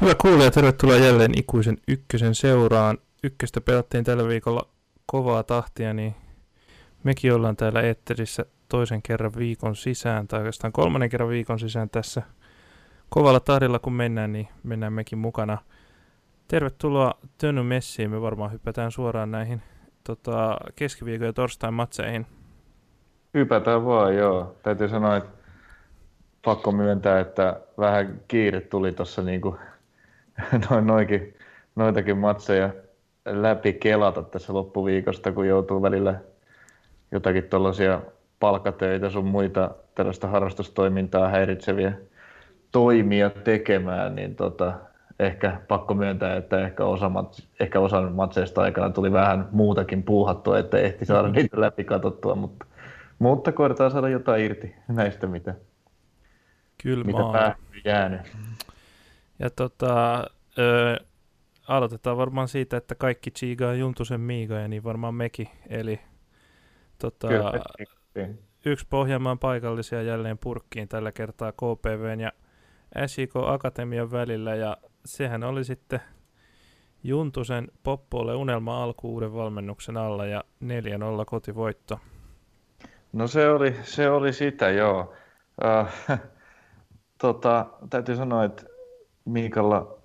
Hyvä kuulija, tervetuloa jälleen ikuisen ykkösen seuraan. Ykköstä pelattiin tällä viikolla kovaa tahtia, niin mekin ollaan täällä eetterissä toisen kerran viikon sisään, tai oikeastaan kolmannen kerran viikon sisään tässä kovalla tahdilla kun mennään, niin mennään mekin mukana. Tervetuloa Tönny Messiin, me varmaan hypätään suoraan näihin tota, keskiviikon ja torstain matseihin. Hypätään vaan, joo. Täytyy sanoa, että pakko myöntää, että vähän kiire tuli tuossa niinku noin, noikin, noitakin matseja läpi kelata tässä loppuviikosta, kun joutuu välillä jotakin tuollaisia palkatöitä sun muita tällaista harrastustoimintaa häiritseviä toimia tekemään, niin tota, ehkä pakko myöntää, että ehkä osa, mats, ehkä osa matseista aikana tuli vähän muutakin puuhattua, että ehti saada niitä läpi katsottua, mutta, mutta koetaan saada jotain irti näistä, mitä, Kyllä mitä päähän jäänyt. Ja tota, ö, aloitetaan varmaan siitä, että kaikki chigaa Juntusen miigoja, niin varmaan mekin. Eli tota, yksi Pohjanmaan paikallisia jälleen purkkiin tällä kertaa KPVn ja SIK Akatemian välillä. Ja sehän oli sitten Juntusen Poppolle unelma alku uuden valmennuksen alla ja 4-0 kotivoitto. No se oli, se oli sitä, joo. Uh, tota, täytyy sanoa, että Miikalla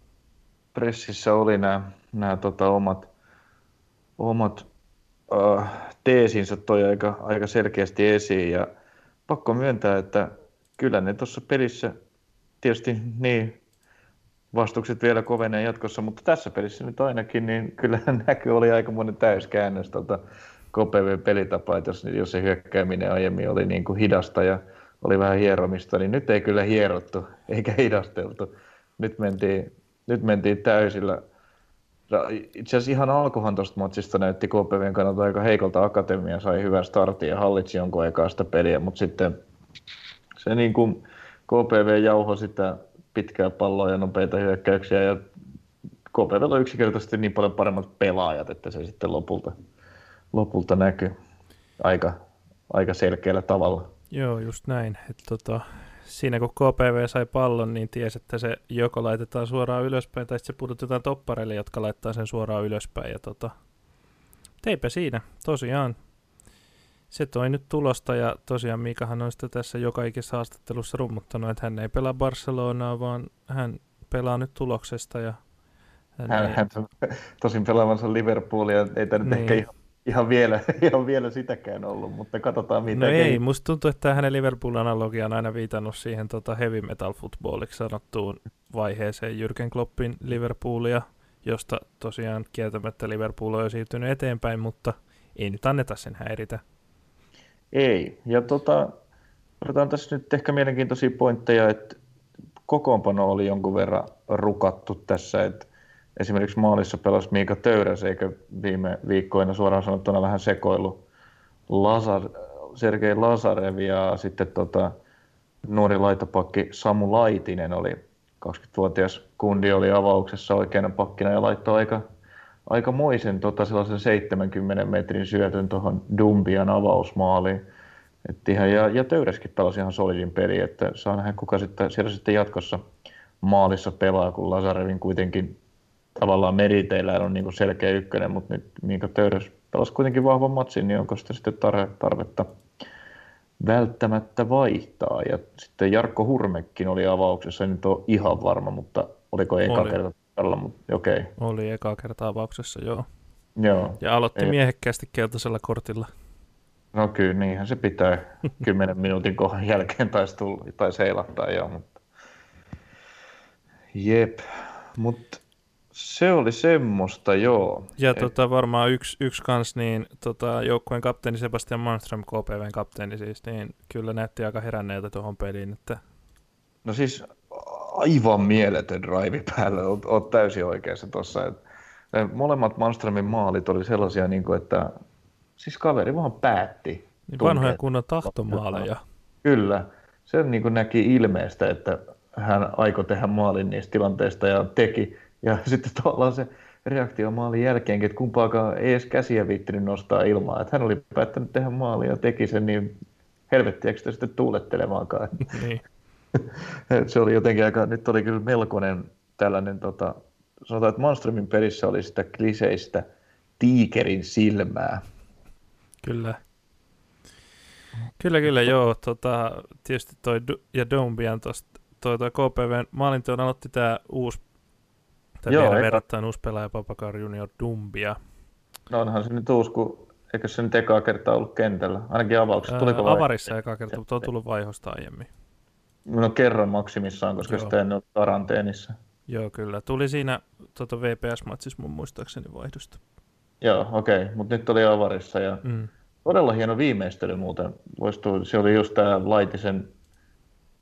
pressissä oli nämä, nämä tota, omat, omat uh, teesinsä toi aika, aika selkeästi esiin ja pakko myöntää, että kyllä ne tuossa pelissä tietysti niin vastukset vielä kovenee jatkossa, mutta tässä pelissä nyt ainakin, niin kyllä näkyy oli aika monen täyskäännös tuota KPV-pelitapaa, että jos, jos se hyökkääminen aiemmin oli niin kuin hidasta ja oli vähän hieromista, niin nyt ei kyllä hierottu eikä hidasteltu. Nyt mentiin, nyt mentiin täysillä. Itse asiassa ihan alkuhan tuosta matsista näytti KPVn kannalta aika heikolta akatemia, sai hyvän startin ja hallitsi jonkun aikaa sitä peliä, mutta sitten se niin kuin KPV jauho sitä pitkää palloa ja nopeita hyökkäyksiä ja KPV on yksinkertaisesti niin paljon paremmat pelaajat, että se sitten lopulta, lopulta näkyy aika, aika selkeällä tavalla. Joo, just näin. Et tota, siinä kun KPV sai pallon, niin tiesi, että se joko laitetaan suoraan ylöspäin tai se pudotetaan toppareille, jotka laittaa sen suoraan ylöspäin. Ja tota, teipä siinä, tosiaan. Se toi nyt tulosta ja tosiaan Miikahan on sitä tässä joka ikisessä haastattelussa rummuttanut, että hän ei pelaa Barcelonaa, vaan hän pelaa nyt tuloksesta. Ja hän, hän, ei... hän tosin pelaavansa Liverpoolia, ei tämä niin. ehkä ihan ihan vielä, ihan vielä sitäkään ollut, mutta katsotaan mitä. No ei, musta tuntuu, että hänen Liverpool-analogia on aina viitannut siihen tota heavy metal footballiksi sanottuun vaiheeseen Jürgen Kloppin Liverpoolia, josta tosiaan kieltämättä Liverpool on jo siirtynyt eteenpäin, mutta ei nyt anneta sen häiritä. Ei, ja tota, otetaan tässä nyt ehkä mielenkiintoisia pointteja, että kokoonpano oli jonkun verran rukattu tässä, että esimerkiksi maalissa pelasi Miika Töyräs, eikä viime viikkoina suoraan sanottuna vähän sekoilu Lazar, Sergei Lazarev ja sitten tota, nuori laitopakki Samu Laitinen oli 20-vuotias kundi oli avauksessa oikeana pakkina ja laittoi aika, aika moisen tota, sellaisen 70 metrin syötön tuohon Dumbian avausmaaliin. Et ihan, ja, ja Töyräskin pelasi ihan solidin peli, että saa nähdä kuka sitten, siellä sitten jatkossa maalissa pelaa, kun Lazarevin kuitenkin tavallaan meriteillä on niin kuin selkeä ykkönen, mutta nyt Miika Töyrys pelasi kuitenkin vahvan matsin, niin onko sitä sitten tarvetta välttämättä vaihtaa. Ja sitten Jarkko Hurmekin oli avauksessa, en nyt ole ihan varma, mutta oliko eka oli. kerta tällä, mutta okei. Okay. Oli eka kerta avauksessa, joo. Joo. Ja aloitti Ei. miehekkäästi keltaisella kortilla. No kyllä, niinhän se pitää kymmenen minuutin kohan jälkeen taisi tulla, tai seilahtaa joo, mutta jep. Mutta se oli semmoista, joo. Ja Et... tota, varmaan yksi, yksi kans, niin tota, joukkueen kapteeni Sebastian Malmström, KPVn kapteeni siis, niin kyllä näytti aika heränneeltä tuohon peliin. Että... No siis aivan mieletön drive päällä, oot, oot täysin oikeassa tuossa. Molemmat Malmströmin maalit oli sellaisia, niin kuin, että siis kaveri vaan päätti. Niin vanhoja kunnon tahtomaaleja. Kyllä. Se niin kuin näki ilmeestä, että hän aikoi tehdä maalin niistä tilanteista ja teki. Ja sitten tavallaan se reaktio maalin jälkeenkin, että kumpaakaan ei edes käsiä viittinyt nostaa ilmaa. Että hän oli päättänyt tehdä maalia ja teki sen, niin helvettiäkö sitä sitten tuulettelemaankaan. Niin. se oli jotenkin aika, nyt oli kyllä melkoinen tällainen, tota, sanotaan, että Monstrumin pelissä oli sitä kliseistä tiikerin silmää. Kyllä. Kyllä, kyllä, joo. Tota, tietysti toi ja Dombian tosta, toi, toi KPV maalinteon aloitti tämä uusi, tämä vielä verrattain uusi pelaaja Papakar Junior Dumbia. No onhan se nyt uusi, kun eikö se nyt ekaa kertaa ollut kentällä? Ainakin avauksessa. Tuliko Ää, avarissa ekaa kertaa, mutta on tullut vaihosta aiemmin. No kerran maksimissaan, koska Joo. sitä en ole karanteenissa. Joo, kyllä. Tuli siinä tuota VPS-matsissa mun muistaakseni vaihdosta. Joo, okei. Okay. Mutta nyt oli avarissa ja mm. todella hieno viimeistely muuten. Voistuu, se oli just tämä Laitisen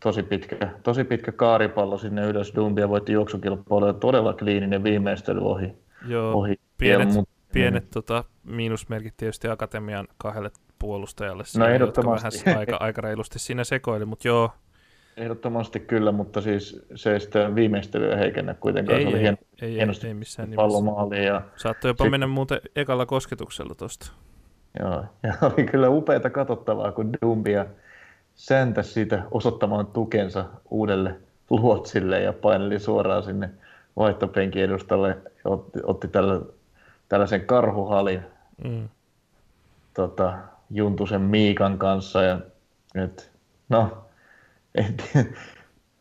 tosi pitkä, tosi pitkä kaaripallo sinne ylös. Dumbia voitti juoksukilpailuja. Todella kliininen viimeistely ohi. Joo, ohi. pienet, ja, pienet mm. tota, miinusmerkit tietysti Akatemian kahdelle puolustajalle. No ehdottomasti. Vähän aika, aika reilusti siinä sekoili, mutta joo, Ehdottomasti kyllä, mutta siis se ei sitä viimeistelyä heikennä kuitenkaan. Ei, se oli ei, hieno, ei, hienosti ei missään pallomaaliin. Ja Saattoi jopa sit... mennä muuten ekalla kosketuksella tosta. Joo, ja oli kyllä upeata katsottavaa, kun Dumbia säntäsi siitä osoittamaan tukensa uudelle luotsille ja paineli suoraan sinne vaihtopenkin edustalle ja otti, otti tällä, tällaisen karhuhalin mm. tota, Juntusen Miikan kanssa. Ja, et, no,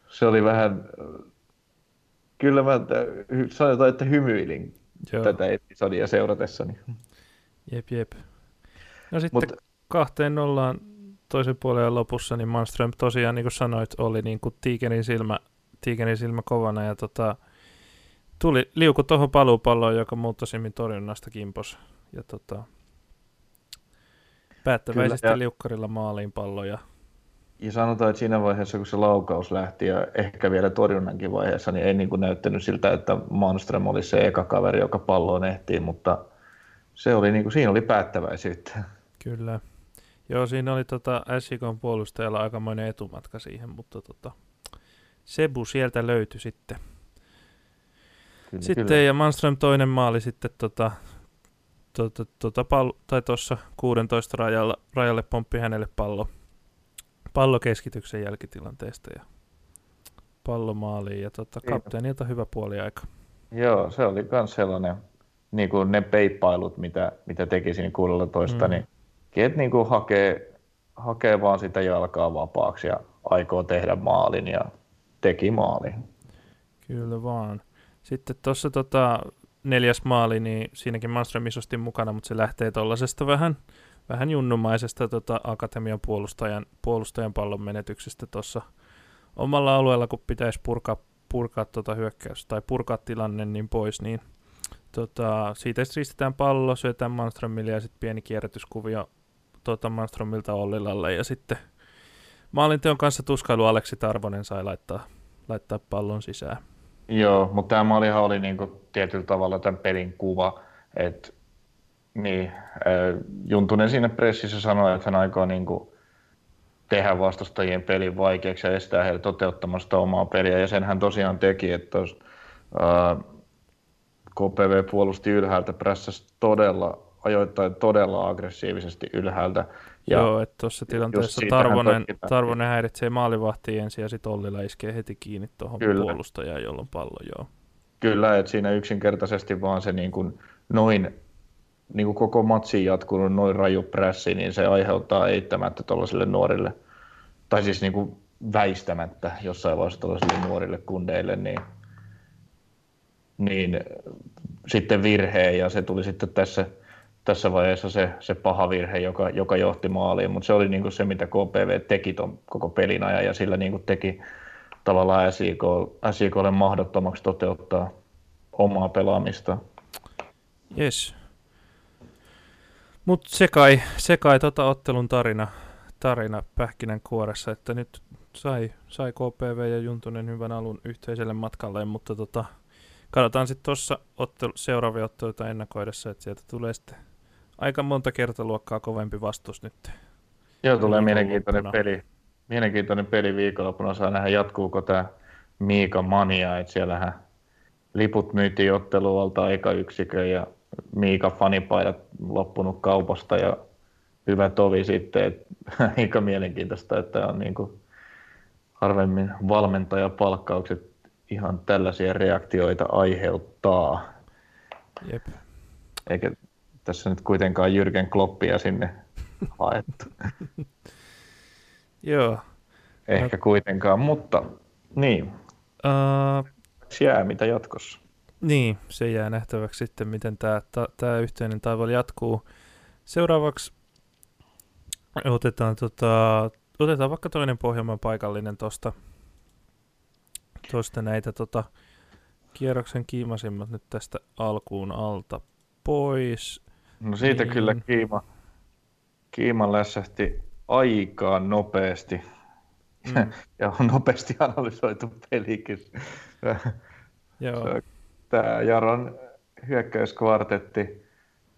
se oli vähän, kyllä mä sanotaan, että hymyilin Joo. tätä episodia seuratessani. Jep, jep. No sitten Mut, kahteen nollaan toisen puolen lopussa, niin Manström tosiaan, niin kuin sanoit, oli niin kuin tiikerin silmä, tiikerin silmä kovana ja tota, tuli liuku tuohon paluupalloon, joka muuttosimmin torjunnasta kimpos. Ja tota, päättäväisesti Kyllä, ja... liukkarilla maaliin pallo ja ja sanotaan, että siinä vaiheessa, kun se laukaus lähti ja ehkä vielä torjunnankin vaiheessa, niin ei niin kuin näyttänyt siltä, että Monström oli se eka kaveri, joka palloon ehtii, mutta se oli, niin kuin, siinä oli päättäväisyyttä. Kyllä. Joo, siinä oli tota SJKn puolustajalla aikamoinen etumatka siihen, mutta tota, Sebu sieltä löytyi sitten. Kyllä, sitten kyllä. ja Manström toinen maali sitten tota, tota, tota, pal- tai tuossa 16 rajalla, rajalle pomppi hänelle pallo pallokeskityksen jälkitilanteesta ja pallomaaliin ja tota, kapteenilta hyvä puoli aika. Joo, se oli myös sellainen, niin kuin ne peippailut, mitä, mitä teki siinä 16, mm. niin että niin kuin hakee, hakee vaan sitä jalkaa vapaaksi ja aikoo tehdä maalin ja teki maalin. Kyllä vaan. Sitten tuossa tota, neljäs maali, niin siinäkin Manström isosti mukana, mutta se lähtee tuollaisesta vähän vähän junnumaisesta tota, akatemian puolustajan, puolustajan pallon menetyksestä tuossa omalla alueella, kun pitäisi purkaa, purkaa tota hyökkäys tai purkaa tilanne niin pois, niin tota, siitä ristetään pallo, syötään Manströmille ja sitten pieni kierrätyskuvio tota Manströmiltä Ollilalle ja sitten maalinteon kanssa tuskailu Aleksi Tarvonen sai laittaa, laittaa pallon sisään. Joo, mutta tämä maalihan oli niinku tietyllä tavalla tämän pelin kuva, että niin, Juntunen siinä pressissä sanoi, että hän aikoo niin kuin tehdä vastustajien pelin vaikeaksi ja estää heille toteuttamasta omaa peliä. Ja sen hän tosiaan teki, että ää, KPV puolusti ylhäältä, prässäsi todella, ajoittain todella aggressiivisesti ylhäältä. Ja Joo, että tuossa tilanteessa Tarvonen, Tarvonen häiritsee maalivahtiin ensin ja sitten Ollila iskee heti kiinni tuohon puolustajaan, jolloin pallo joo. Kyllä, että siinä yksinkertaisesti vaan se niin kuin noin niin kuin koko matsi jatkunut noin raju prässi, niin se aiheuttaa eittämättä tuollaisille nuorille, tai siis niin kuin väistämättä jossain vaiheessa tuollaisille nuorille kundeille, niin, niin sitten virheen, ja se tuli sitten tässä, tässä vaiheessa se, se paha virhe, joka, joka johti maaliin, mutta se oli niin kuin se, mitä KPV teki ton koko pelin ajan, ja sillä niin kuin teki tavallaan SIK, SIKlle mahdottomaksi toteuttaa omaa pelaamista. Yes, mutta se kai, se kai tota ottelun tarina, tarina pähkinän kuoressa, että nyt sai, sai KPV ja Juntunen hyvän alun yhteiselle matkalle, mutta tota, katsotaan sitten tuossa ottelu, seuraavia otteluita ennakoidessa, että sieltä tulee sitten aika monta kertaluokkaa kovempi vastus nyt. Joo, tulee mielenkiintoinen peli. Mielenkiintoinen peli viikonloppuna. Saa nähdä, jatkuuko tämä Miika Mania, että siellähän liput myytiin ottelualta aika yksikön ja Miika fanipaidat loppunut kaupasta ja hyvä tovi sitten, että aika mielenkiintoista, että on niin kuin harvemmin valmentajapalkkaukset ihan tällaisia reaktioita aiheuttaa. Jep. Eikä tässä nyt kuitenkaan Jürgen Kloppia sinne haettu. Joo. Ehkä no. kuitenkaan, mutta niin. Uh, jää mitä jatkossa. Niin, se jää nähtäväksi sitten, miten tämä, tämä yhteinen taival jatkuu. Seuraavaksi otetaan, tota, otetaan vaikka toinen Pohjanmaan paikallinen tuosta tosta näitä tota, kierroksen kiimasimmat nyt tästä alkuun alta pois. No siitä niin. kyllä kiima, kiima lässähti aikaan nopeasti. Mm. ja on nopeasti analysoitu pelikin. Joo. Tämä Jaron hyökkäyskvartetti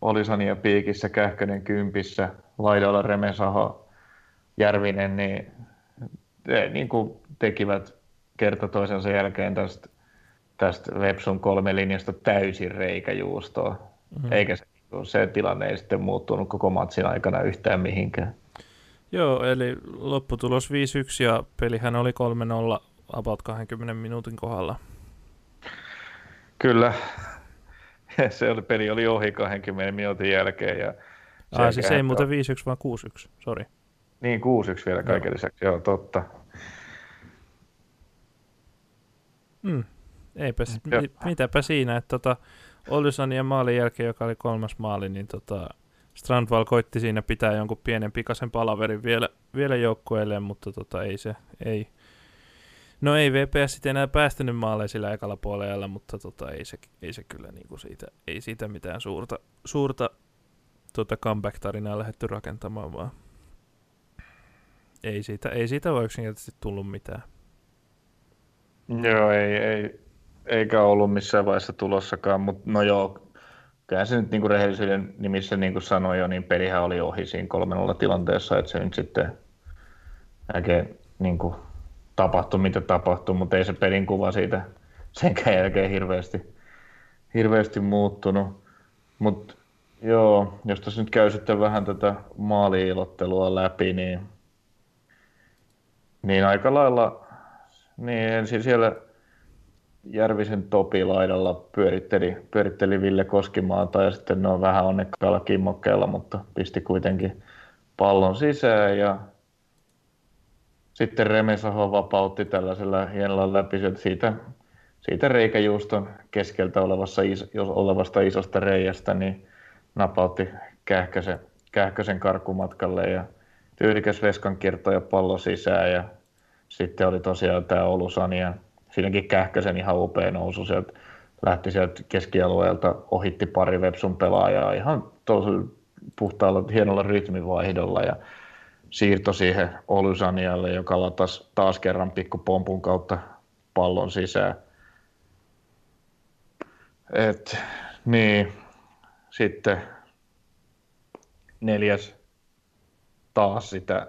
Olisania piikissä, Kähkönen kympissä, laidalla Remesaho, Järvinen, niin, ne, niin kuin tekivät kerta toisensa jälkeen tästä, tästä Websun kolme linjasta täysin reikäjuustoa. Mm-hmm. Eikä se, se tilanne ei sitten muuttunut koko matsin aikana yhtään mihinkään. Joo, eli lopputulos 5-1 ja pelihän oli 3-0 about 20 minuutin kohdalla. Kyllä, se oli, peli oli ohi 20 minuutin jälkeen. Ja ah, siis ei muuten 5-1, vaan 6-1, sori. Niin, 6-1 vielä kaiken joo. lisäksi, joo, totta. Mm. Eipä, mi, mitäpä siinä, että tota, Olysanin maalin jälkeen, joka oli kolmas maali, niin tota, Strandval koitti siinä pitää jonkun pienen pikaisen palaverin vielä, vielä joukkueelle, mutta tota, ei se, ei. No ei VPS sitten enää päästynyt maalle sillä ekalla puolella, mutta tota, ei, se, ei se kyllä niinku siitä, ei siitä mitään suurta, suurta tota comeback-tarinaa lähdetty rakentamaan, vaan ei siitä, ei siitä voi yksinkertaisesti tullut mitään. Joo, ei, ei, eikä ollut missään vaiheessa tulossakaan, mutta no joo, kyllä se nyt niin kuin rehellisyyden nimissä niin kuin sanoi jo, niin pelihän oli ohi siinä 3 tilanteessa, että se nyt sitten jälkeen niin kuin tapahtui mitä tapahtui, mutta ei se pelin kuva siitä senkään jälkeen hirveästi, hirveästi muuttunut. Mutta joo, jos tässä nyt käy sitten vähän tätä maaliilottelua läpi, niin, niin aika lailla, niin ensin siellä Järvisen Topi laidalla pyöritteli, pyöritteli Ville Koskimaata ja sitten ne on vähän onnekkaalla kimmokkeella, mutta pisti kuitenkin pallon sisään ja sitten Remesaho vapautti tällaisella hienolla läpi siitä, siitä reikäjuuston keskeltä olevassa, olevasta isosta reiästä, niin napautti Kähkösen, Kähkösen karkumatkalle ja tyylikäs veskan ja pallo sisään ja sitten oli tosiaan tämä Olusania siinäkin Kähkösen ihan upea nousu sieltä, lähti sieltä keskialueelta, ohitti pari Vepsun pelaajaa ihan tuollaisella puhtaalla hienolla rytmivaihdolla ja siirto siihen Olysanialle, joka latasi taas kerran pikkupompun kautta pallon sisään. Et, niin, sitten neljäs taas sitä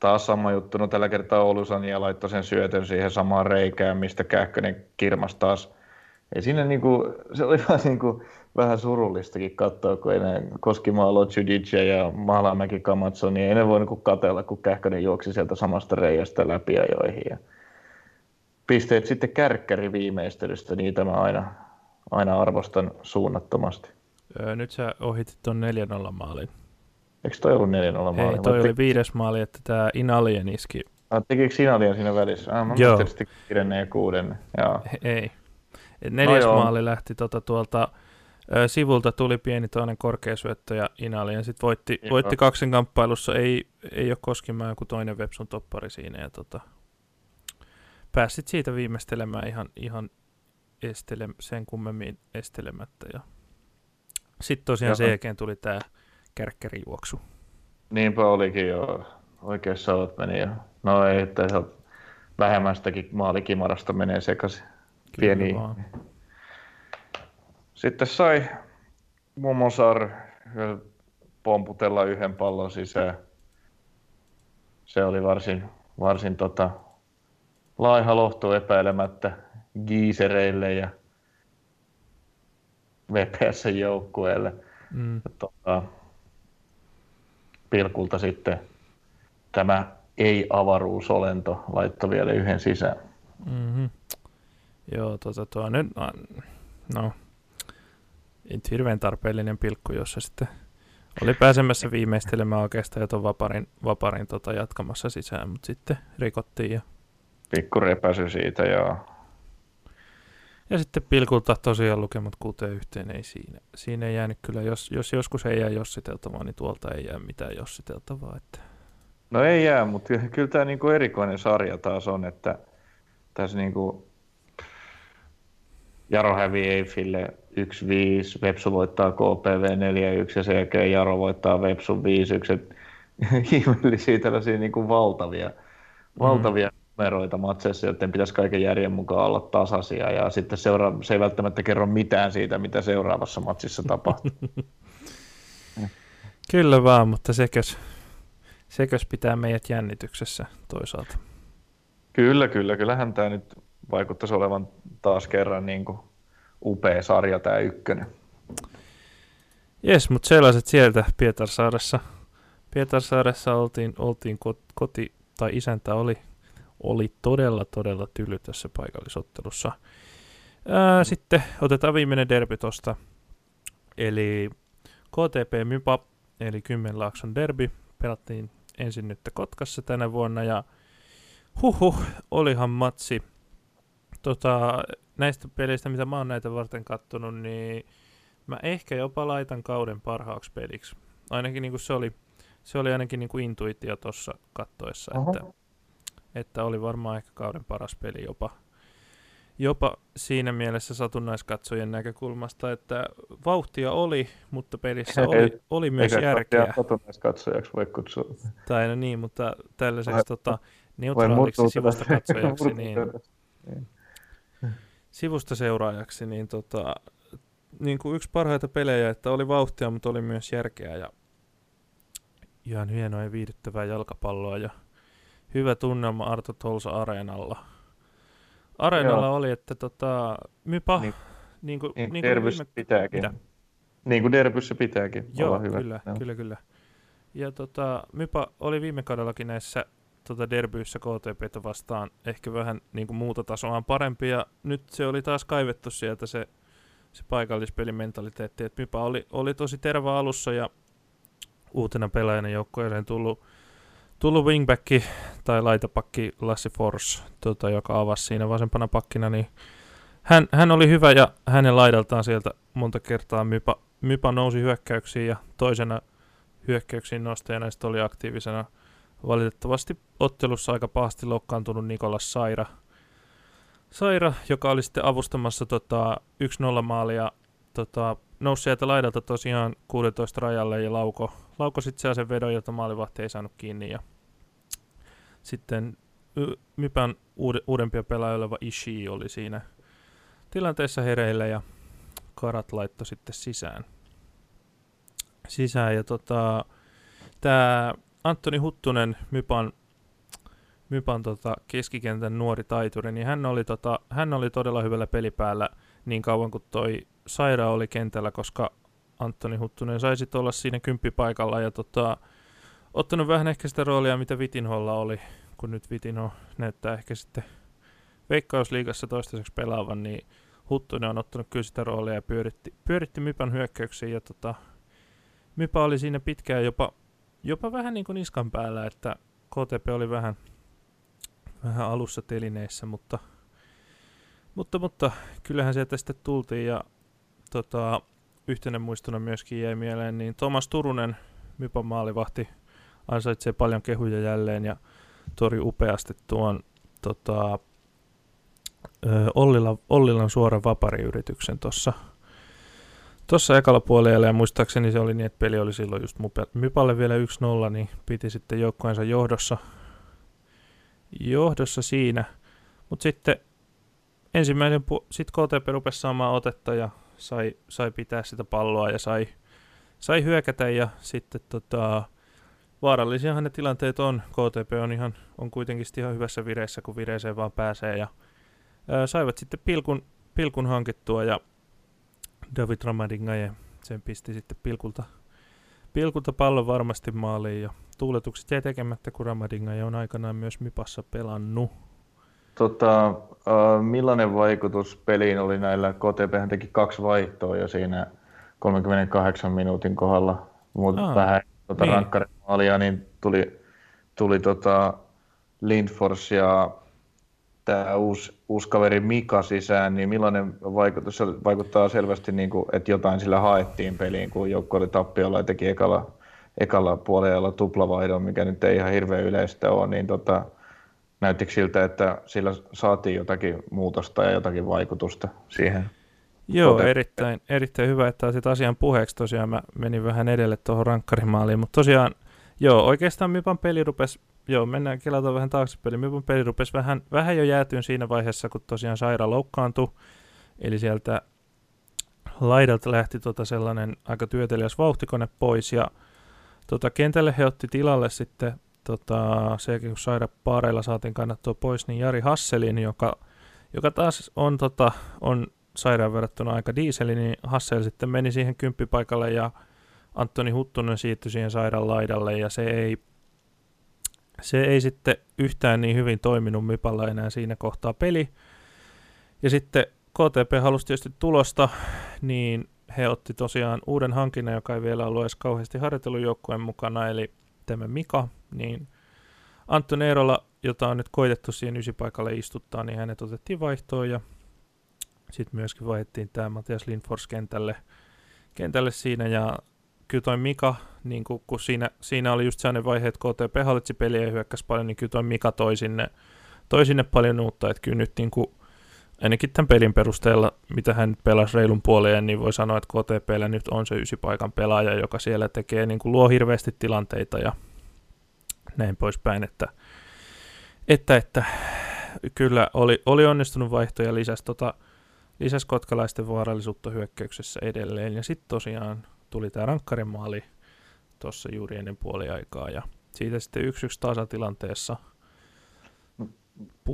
taas sama juttu. No tällä kertaa Olusania laittoi sen syötön siihen samaan reikään, mistä Kähkönen kirmas taas. Ei siinä niinku, se oli vaan niinku, vähän surullistakin katsoa, kun enää Koskimaalo, Judice ja Maalamäki Kamatso, niin ei ne voi niinku katella, kun Kähkönen juoksi sieltä samasta reiästä läpi ja joihin. Ja pisteet sitten kärkkäri viimeistelystä, niitä mä aina, aina arvostan suunnattomasti. Öö, nyt sä ohitit tuon 4-0 maalin. Eikö toi ollut 4-0 maali? Ei, toi oli viides maali, että tämä Inalien iski. Ah, tekikö Inalien siinä välissä? Ah, mä Joo. tietysti viidennen ja kuudennen. Joo. Ei. Neljäs no maali lähti tota, tuolta ö, sivulta, tuli pieni toinen korkeasyöttö ja Inalien sitten voitti, voitti kaksen kamppailussa. Ei, ei ole Koskimaa joku toinen Websun toppari siinä ja tota, pääsit siitä viimeistelemään ihan, ihan estele, sen kummemmin estelemättä. Ja... Sitten tosiaan sen jälkeen tuli tämä kärkkärijuoksu. Niinpä olikin jo. Oikeassa olet meni jo. No ei, että vähemmästäkin maalikimarasta menee sekaisin. Pieni. Vaan. Sitten sai Momosar pomputella yhden pallon sisään. Se oli varsin, varsin tota, laiha lohtu epäilemättä giisereille ja VPS joukkueelle. Mm. Tota, pilkulta sitten tämä ei-avaruusolento laittoi vielä yhden sisään. Mm-hmm. Joo, tota, tuo nyt, no, ei hirveän tarpeellinen pilkku, jossa sitten oli pääsemässä viimeistelemään oikeastaan jo tuon vaparin, vaparin tota, jatkamassa sisään, mutta sitten rikottiin. Ja... Pikku repäsy siitä, joo. Ja sitten pilkulta tosiaan lukemat kuuteen yhteen ei siinä. Siinä ei jäänyt kyllä, jos, jos joskus ei jää jossiteltavaa, niin tuolta ei jää mitään jossiteltavaa. Että... No ei jää, mutta kyllä tämä niinku erikoinen sarja taas on, että tässä niinku Jaro hävii Eiffille 1-5, Vepsu voittaa KPV 4-1 ja sen jälkeen Jaro voittaa Vepsu 5-1. Ihmeellisiä tällaisia niin kuin valtavia, mm. valtavia numeroita matseissa, joten pitäisi kaiken järjen mukaan olla tasaisia ja sitten seura- se ei välttämättä kerro mitään siitä, mitä seuraavassa matsissa tapahtuu. Kyllä vaan, mutta sekös, sekös pitää meidät jännityksessä toisaalta. Kyllä, kyllä. Kyllähän tämä nyt vaikuttaisi olevan taas kerran niin kuin upea sarja tämä ykkönen. Jes, mutta sellaiset sieltä Pietarsaaressa. Pietarsaaressa oltiin, oltiin koti, tai isäntä oli, oli todella, todella tyly tässä paikallisottelussa. Ää, sitten otetaan viimeinen derby tosta. Eli KTP Mypa, eli Kymmenlaakson derby. Pelattiin ensin nyt Kotkassa tänä vuonna ja huhu, olihan matsi tota, näistä peleistä, mitä mä oon näitä varten kattonut, niin mä ehkä jopa laitan kauden parhaaksi peliksi. Ainakin niin kuin se oli, se oli ainakin niin kuin intuitio tuossa kattoessa, että, että oli varmaan ehkä kauden paras peli jopa, jopa siinä mielessä satunnaiskatsojen näkökulmasta, että vauhtia oli, mutta pelissä oli, oli myös Eikä järkeä. satunnaiskatsojaksi voi kutsua. Tai no niin, mutta tällaiseksi tota, neutraaliksi sivusta katsojaksi, niin, niin sivusta seuraajaksi, niin, tota, niin kuin yksi parhaita pelejä, että oli vauhtia, mutta oli myös järkeä ja ihan hienoa ja viihdyttävää jalkapalloa ja hyvä tunnelma Arto Tolsa Areenalla. Areenalla Joo. oli, että tota, mypa, niin, niin kuin, niin, niin kuin viime... pitääkin. Mitä? Niin kuin derbyssä pitääkin Joo, olla hyvä. Kyllä, Joo. kyllä, kyllä. Ja tota, Mypa oli viime kaudellakin näissä tota derbyissä KTPtä vastaan ehkä vähän niin kuin muuta tasoa parempi, ja nyt se oli taas kaivettu sieltä se, se paikallispelin mentaliteetti, että Mypa oli, oli tosi terve alussa, ja uutena pelaajana joukkueeseen tullut, tullut wingbacki tai laitapakki Lassi Force, tota, joka avasi siinä vasempana pakkina, niin hän, hän oli hyvä ja hänen laidaltaan sieltä monta kertaa Mypa, Mypa nousi hyökkäyksiin ja toisena hyökkäyksiin nostajana sitten oli aktiivisena Valitettavasti ottelussa aika pahasti loukkaantunut Nikolas Saira, Saira joka oli sitten avustamassa tota, 1-0 maalia. Tota, nousi sieltä laidalta tosiaan 16 rajalle ja lauko, lauko sitten sen vedon, jota maalivahti ei saanut kiinni. Ja sitten Mypän uude, uudempia pelaajia oleva Ishii oli siinä tilanteessa hereillä ja Karat laittoi sitten sisään. Sisään ja tota, tämä Antoni Huttunen, Mypan, Mypan tota keskikentän nuori taituri, niin hän oli, tota, hän oli todella hyvällä pelipäällä niin kauan kuin toi Saira oli kentällä, koska Antoni Huttunen sai sitten olla siinä kymppipaikalla ja tota, ottanut vähän ehkä sitä roolia, mitä Vitinholla oli, kun nyt Vitinho näyttää ehkä sitten Veikkausliigassa toistaiseksi pelaavan, niin Huttunen on ottanut kyllä sitä roolia ja pyöritti, pyöritti Mypan hyökkäyksiin ja tota, Mypa oli siinä pitkään jopa jopa vähän niin kuin niskan päällä, että KTP oli vähän, vähän alussa telineissä, mutta, mutta, mutta kyllähän sieltä sitten tultiin ja tota, yhtenä muistona myöskin jäi mieleen, niin Thomas Turunen, Mypan maalivahti, ansaitsee paljon kehuja jälleen ja tori upeasti tuon tota, Ollila, Ollilan suoran vapariyrityksen tuossa Tuossa ekalla puolella ja muistaakseni se oli niin, että peli oli silloin just Mypalle vielä 1-0, niin piti sitten joukkueensa johdossa, johdossa siinä. Mutta sitten ensimmäinen, pu- sit KTP rupesi saamaan otetta ja sai, sai pitää sitä palloa ja sai, sai hyökätä ja sitten tota, vaarallisiahan ne tilanteet on. KTP on, ihan, on kuitenkin ihan hyvässä vireessä, kun vireeseen vaan pääsee ja ää, saivat sitten pilkun, pilkun hankittua ja David Ramadingaje sen pisti sitten pilkulta, pilkulta pallon varmasti maaliin ja tuuletukset jäi tekemättä, kun Ramadingaje on aikanaan myös Mipassa pelannut. Tota, millainen vaikutus peliin oli näillä? KTP teki kaksi vaihtoa jo siinä 38 minuutin kohdalla, mutta vähän tuota niin. rankkarimaalia, niin tuli, tuli tota Lindfors ja tämä uusi, uusi kaveri Mika sisään, niin millainen vaikutus? Se vaikuttaa selvästi, niin kuin, että jotain sillä haettiin peliin, kun joukko oli tappiolla ja teki ekalla, ekalla puolella tuplavaihdon, mikä nyt ei ihan hirveän yleistä ole, niin tota, näyttikö siltä, että sillä saatiin jotakin muutosta ja jotakin vaikutusta siihen? Joo, erittäin, erittäin hyvä, että otit asian puheeksi. Tosiaan mä menin vähän edelle tuohon rankkarimaaliin, mutta tosiaan, joo, oikeastaan Mipan peli rupesi, joo, mennään kelataan vähän taaksepäin. Mipan peli rupesi vähän, vähän jo jäätyyn siinä vaiheessa, kun tosiaan Saira loukkaantui. Eli sieltä laidalta lähti tota sellainen aika työtelijäs vauhtikone pois ja tota, kentälle he otti tilalle sitten tota, se, kun Saira paareilla saatiin kannattua pois, niin Jari Hasselin, joka, joka taas on, tota, on sairaan verrattuna aika diiseli, niin Hassel sitten meni siihen kymppipaikalle ja Antoni Huttunen siirtyi siihen sairaan laidalle ja se ei, se ei sitten yhtään niin hyvin toiminut Mipalla enää siinä kohtaa peli. Ja sitten KTP halusi tietysti tulosta, niin he otti tosiaan uuden hankinnan, joka ei vielä ollut edes kauheasti harjoitellut joukkueen mukana, eli tämä Mika, niin Antton Eerola, jota on nyt koitettu siihen ysipaikalle istuttaa, niin hänet otettiin vaihtoon ja sitten myöskin vaihdettiin tämä Matias Lindfors kentälle, kentälle siinä. Ja kyllä toi Mika, niin kun, kun siinä, siinä oli just sellainen vaihe, että KTP hallitsi peliä ja hyökkäsi paljon, niin kyllä toi Mika toi sinne, toi sinne paljon uutta, että kyllä nyt niin kuin, ainakin tämän pelin perusteella, mitä hän pelasi reilun puoleen, niin voi sanoa, että KTPllä nyt on se ysipaikan pelaaja, joka siellä tekee, niin kuin luo hirveästi tilanteita ja näin poispäin, että, että, että kyllä oli, oli onnistunut vaihto ja lisäsi tota, lisäs kotkalaisten vaarallisuutta hyökkäyksessä edelleen. Ja sitten tosiaan tuli tämä rankkarimaali tuossa juuri ennen puoliaikaa. Ja siitä sitten yksi yksi tasatilanteessa.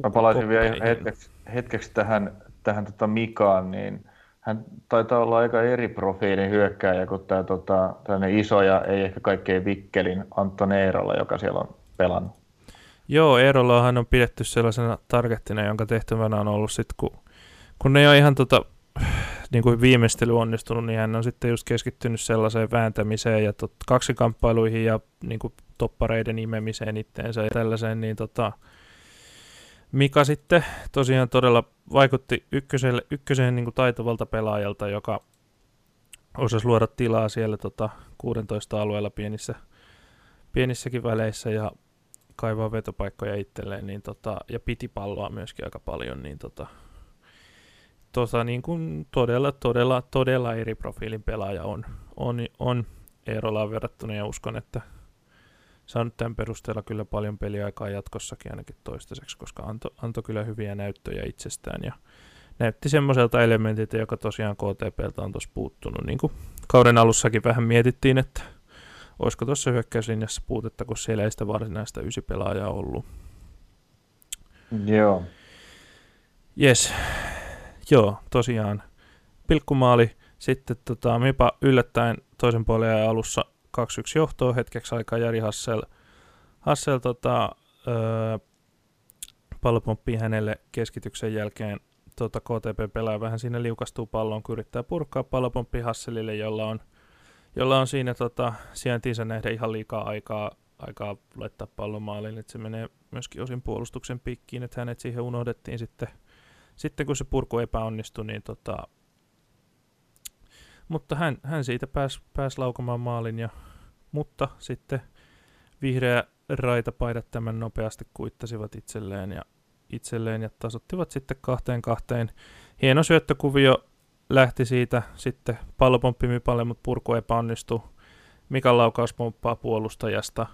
Mä palaisin vielä hetkeksi, hetkeksi tähän, tähän tota Mikaan, niin hän taitaa olla aika eri profiilin hyökkääjä kuin tämä tota, iso ja ei ehkä kaikkein vikkelin Anton Eerola, joka siellä on pelannut. Joo, Eerolahan on pidetty sellaisena targettina, jonka tehtävänä on ollut sitten, kun kun ei ole ihan tota, niin kuin viimeistely onnistunut, niin hän on sitten just keskittynyt sellaiseen vääntämiseen ja tot, kaksikamppailuihin ja niin kuin toppareiden imemiseen itteensä ja tällaiseen, niin tota, Mika sitten tosiaan todella vaikutti ykköselle, ykköseen niin kuin taitovalta pelaajalta, joka osasi luoda tilaa siellä tota 16 alueella pienissä, pienissäkin väleissä ja kaivaa vetopaikkoja itselleen niin tota, ja piti palloa myöskin aika paljon, niin tota, tota, niin kuin todella, todella, todella eri profiilin pelaaja on, on, on Eerolaan verrattuna ja uskon, että saanut tämän perusteella kyllä paljon peliaikaa jatkossakin ainakin toistaiseksi, koska antoi anto kyllä hyviä näyttöjä itsestään ja näytti semmoiselta elementiltä, joka tosiaan KTPltä on tuossa puuttunut. Niin kuin kauden alussakin vähän mietittiin, että olisiko tuossa hyökkäyslinjassa puutetta, kun siellä ei sitä varsinaista ysipelaajaa ollut. Joo. Yes, Joo, tosiaan. Pilkkumaali. Sitten tota, Mipa yllättäen toisen puolen alussa 2-1 johtoa hetkeksi aikaa Jari Hassel, Hassel tota, öö, pallopomppii hänelle keskityksen jälkeen tota, KTP pelaa vähän siinä liukastuu pallon, kun yrittää purkaa pallopomppi Hasselille, jolla on, jolla on siinä tota, sijaintiinsa nähdä ihan liikaa aikaa, aikaa laittaa pallon maaliin, että se menee myöskin osin puolustuksen pikkiin, että hänet siihen unohdettiin sitten. Sitten kun se purku epäonnistui, niin tota, mutta hän, hän siitä pääsi pääs laukomaan maalin, ja, mutta sitten vihreä raitapaidat tämän nopeasti kuittasivat itselleen ja, itselleen ja tasottivat sitten kahteen kahteen. Hieno syöttökuvio lähti siitä sitten pallopomppi Mipalle, mutta purku epäonnistui. Mikan laukaus pomppaa puolustajasta.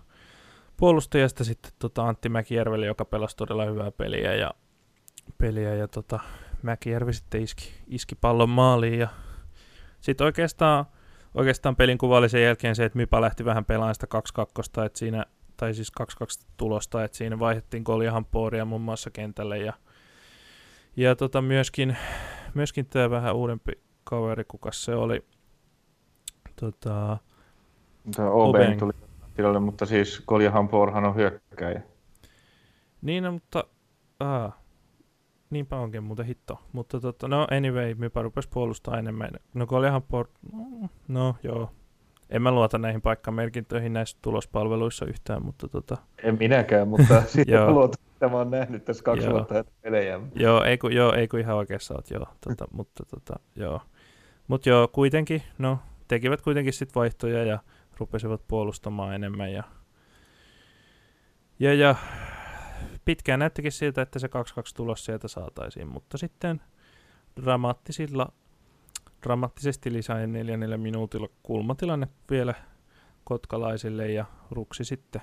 Puolustajasta sitten tota Antti Mäkijärvelle, joka pelasi todella hyvää peliä ja peliä ja tota, Mäkijärvi sitten iski, iski pallon maaliin ja sitten oikeastaan, oikeastaan pelin kuva oli sen jälkeen se, että Mipa lähti vähän pelaamaan sitä 2-2, että siinä, tai siis 2-2 tulosta, että siinä vaihdettiin Koljahanpooria muun muassa kentälle ja, ja tota, myöskin, myöskin tämä vähän uudempi kaveri, kuka se oli, tota, Oben tuli tilalle, mutta siis Koljahanpoorhan on hyökkäjä. Niin, no, mutta ah, niinpä onkin muuten hitto. Mutta tota, no anyway, Mypä rupesi puolustaa enemmän. No kun olihan port... No joo. En mä luota näihin paikkamerkintöihin näissä tulospalveluissa yhtään, mutta tota... En minäkään, mutta siitä luota, että mä oon nähnyt tässä kaksi joo. vuotta pelejä. Joo, ei kun, joo, ei kun ihan oikeassa oot, joo. Tota, mutta tota, joo. Mut joo, kuitenkin, no, tekivät kuitenkin sit vaihtoja ja rupesivat puolustamaan enemmän ja ja, ja pitkään näyttikin siltä, että se 2-2 tulos sieltä saataisiin, mutta sitten dramaattisilla, dramaattisesti lisää neljännellä minuutilla kulmatilanne vielä kotkalaisille ja Ruksi sitten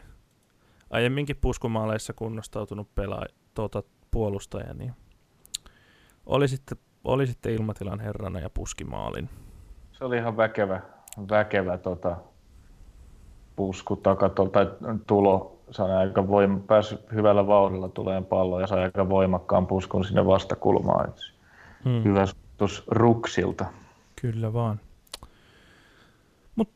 aiemminkin puskumaaleissa kunnostautunut pelaaja, tuota, puolustaja, niin oli sitten, oli sitten ilmatilan herrana ja puskimaalin. Se oli ihan väkevä, väkevä tota, pusku takatolta tai tulo sai aika voim- pääsi hyvällä vauhdilla tuleen palloon ja sai aika voimakkaan puskun sinne vastakulmaan. Hmm. Hyvä suoritus Ruksilta. Kyllä vaan. Mut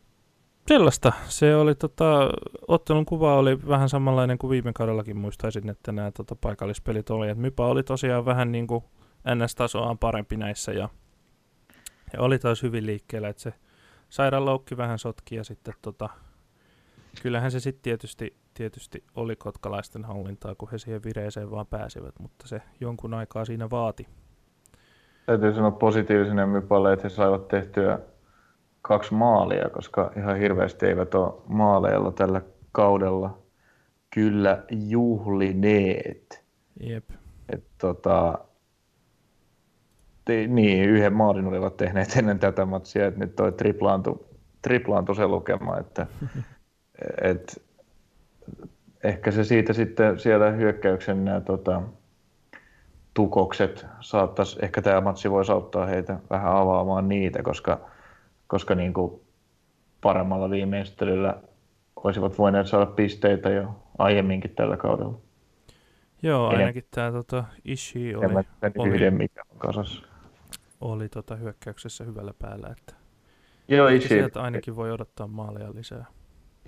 sellaista. Se oli tota, ottelun kuva oli vähän samanlainen kuin viime kaudellakin muistaisin, että nämä tota, paikallispelit oli. Et Mypa oli tosiaan vähän niin kuin NS-tasoaan parempi näissä ja, ja oli taas hyvin liikkeellä, että se sairaaloukki vähän sotki ja sitten tota, kyllähän se sitten tietysti tietysti oli kotkalaisten hallintaa, kun he siihen vireeseen vaan pääsivät, mutta se jonkun aikaa siinä vaati. Täytyy sanoa positiivisena Mypalle, että he saivat tehtyä kaksi maalia, koska ihan hirveästi eivät ole maaleilla tällä kaudella kyllä juhlineet. Jep. Et, tota, te, niin, yhden maalin olivat tehneet ennen tätä matsia, että nyt toi triplaantui, triplaantui se lukema, että et, ehkä se siitä sitten siellä hyökkäyksen nämä tota, tukokset saattaisi, ehkä tämä matsi voisi auttaa heitä vähän avaamaan niitä, koska, koska niin kuin paremmalla viimeistelyllä olisivat voineet saada pisteitä jo aiemminkin tällä kaudella. Joo, ainakin tämä tota, Ishi oli, oli, yhden, mikä on kasassa. oli tota, hyökkäyksessä hyvällä päällä. Että Joo, Ishi. Sieltä ainakin voi odottaa maalia lisää.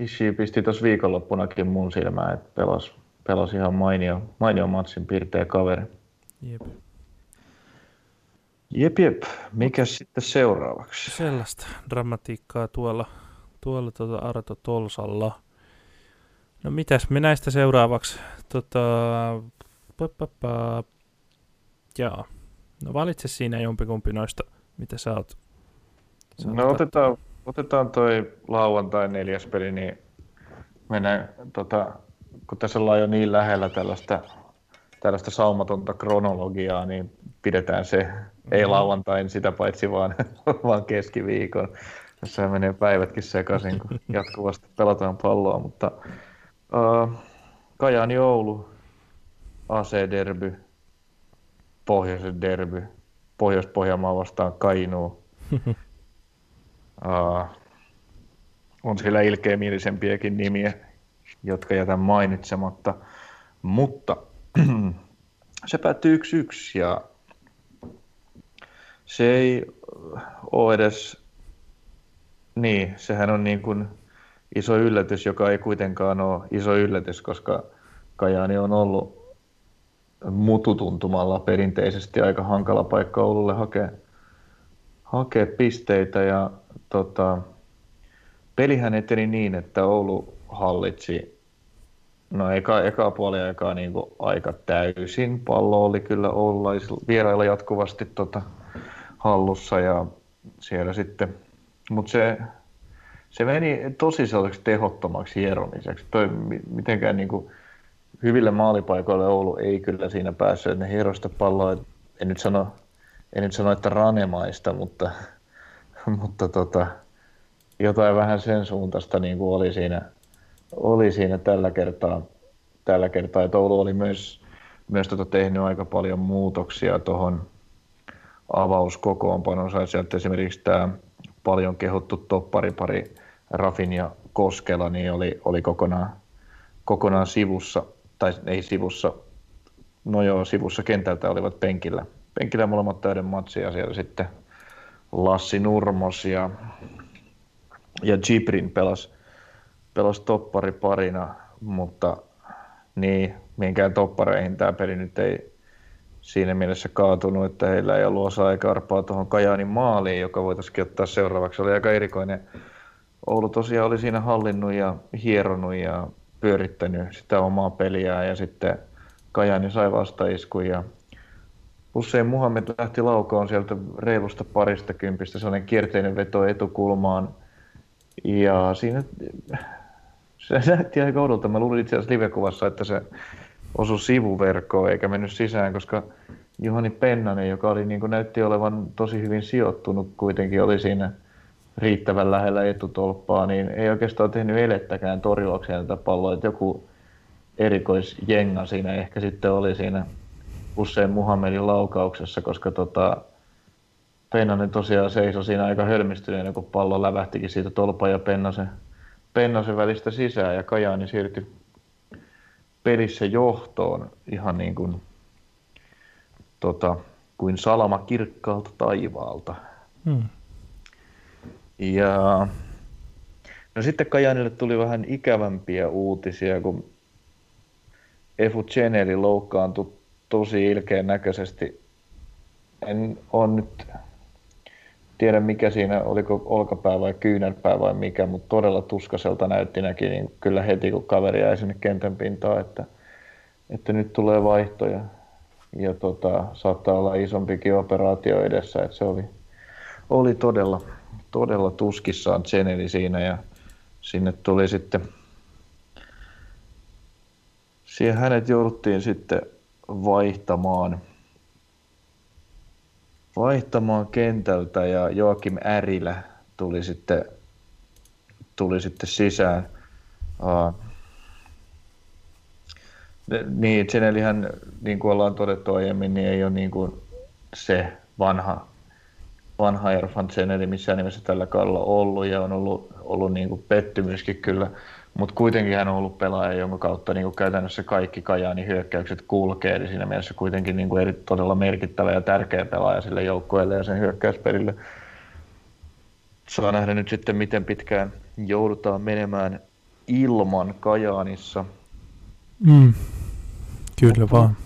Ishi pisti tuossa viikonloppunakin mun silmään, että pelasi, pelasi ihan mainio, mainio matsin piirteä kaveri. Jep. Jep, jep. Mikä sitten seuraavaksi? Sellaista dramatiikkaa tuolla, tuolla tuota Arto Tolsalla. No mitäs me näistä seuraavaksi? Tota, pa. Jaa. No valitse siinä jompikumpi noista, mitä sä oot. Sä no otetaan, otetaan toi lauantai neljäs peli, niin mennään, tota, kun tässä ollaan jo niin lähellä tällaista, tällaista saumatonta kronologiaa, niin pidetään se mm-hmm. ei lauantain sitä paitsi vaan, vaan keskiviikon. Tässä menee päivätkin sekaisin, kun jatkuvasti pelataan palloa, mutta uh, Kajani Oulu, AC-derby, Pohjoisen derby, Pohjois-Pohjanmaa vastaan Kainuu. Uh, on siellä ilkeämielisempiäkin nimiä, jotka jätän mainitsematta, mutta se päättyy yksi yksi ja se ei ole edes, niin, sehän on niin kuin iso yllätys, joka ei kuitenkaan ole iso yllätys, koska Kajaani on ollut mututuntumalla perinteisesti aika hankala paikka Oululle hakea, hakea pisteitä ja tota, pelihän eteni niin, että Oulu hallitsi No eka, eka puoli aikaa niin kuin aika täysin. Pallo oli kyllä Oululaisilla vierailla jatkuvasti tota, hallussa ja siellä sitten, mutta se, se meni tosi sellaiseksi tehottomaksi hieromiseksi. Toi mitenkään niin kuin, hyville maalipaikoille Oulu ei kyllä siinä päässyt, ne hierosta palloa, en nyt sano, en nyt sano että ranemaista, mutta mutta tota, jotain vähän sen suuntaista niin kuin oli, siinä, oli siinä tällä kertaa. Tällä kertaa. että Oulu oli myös, myös tota tehnyt aika paljon muutoksia tuohon avauskokoonpanonsa. Sieltä esimerkiksi tämä paljon kehuttu topparipari Rafin ja Koskela niin oli, oli kokonaan, kokonaan sivussa, tai ei sivussa, no joo, sivussa kentältä olivat penkillä. Penkillä molemmat täyden matsia siellä sitten Lassi Nurmos ja, ja Gibrin pelas, pelas toppari parina, mutta niin, minkään toppareihin tämä peli nyt ei, siinä mielessä kaatunut, että heillä ei ollut osaa eikä arpaa tuohon Kajaanin maaliin, joka voitaisiin ottaa seuraavaksi. Se oli aika erikoinen. Oulu tosiaan oli siinä hallinnut ja hieronut ja pyörittänyt sitä omaa peliään ja sitten Kajani sai vastaiskun ja Hussein Muhammed lähti laukoon sieltä reilusta parista kympistä, sellainen kierteinen veto etukulmaan. Ja siinä se näytti aika oudolta. Mä luulin itse asiassa livekuvassa, että se osui sivuverkkoon eikä mennyt sisään, koska Juhani Pennanen, joka oli, niin kuin näytti olevan tosi hyvin sijoittunut, kuitenkin oli siinä riittävän lähellä etutolppaa, niin ei oikeastaan tehnyt elettäkään torjuakseen tätä palloa. Että joku erikoisjenga siinä ehkä sitten oli siinä Hussein Muhammedin laukauksessa, koska tota, Pennanen tosiaan seisoi siinä aika hölmistyneenä, kun pallo lävähtikin siitä tolpa ja Pennasen, Pennasen välistä sisään ja Kajaani siirtyi pelissä johtoon ihan niin kuin, tota, kuin salama kirkkaalta taivaalta. Hmm. Ja no sitten Kajanille tuli vähän ikävämpiä uutisia, kun Efu Cheneli loukkaantui tosi ilkeän näköisesti. En ole nyt tiedä mikä siinä, oliko olkapää vai kyynärpää vai mikä, mutta todella tuskaselta näytti näki niin kyllä heti kun kaveri jäi sinne kentän pintaan, että, että nyt tulee vaihtoja ja tota, saattaa olla isompikin operaatio edessä, että se oli, oli todella, todella tuskissaan Zeneli siinä ja sinne tuli sitten, siihen hänet jouduttiin sitten vaihtamaan, vaihtamaan kentältä ja Joakim Ärilä tuli sitten, tuli sitten sisään. Uh, niin, Zenelihän, niin kuin ollaan todettu aiemmin, niin ei ole niin kuin se vanha, vanha Erfan Zeneli missään nimessä tällä kaudella ollut ja on ollut, ollut niin kuin pettymyskin kyllä mutta kuitenkin hän on ollut pelaaja, jonka kautta niin käytännössä kaikki Kajaanin hyökkäykset kulkee, eli siinä mielessä kuitenkin niin eri, todella merkittävä ja tärkeä pelaaja sille joukkueelle ja sen hyökkäysperille. Saa nähdä nyt sitten, miten pitkään joudutaan menemään ilman Kajaanissa. Mm. Kyllä vaan.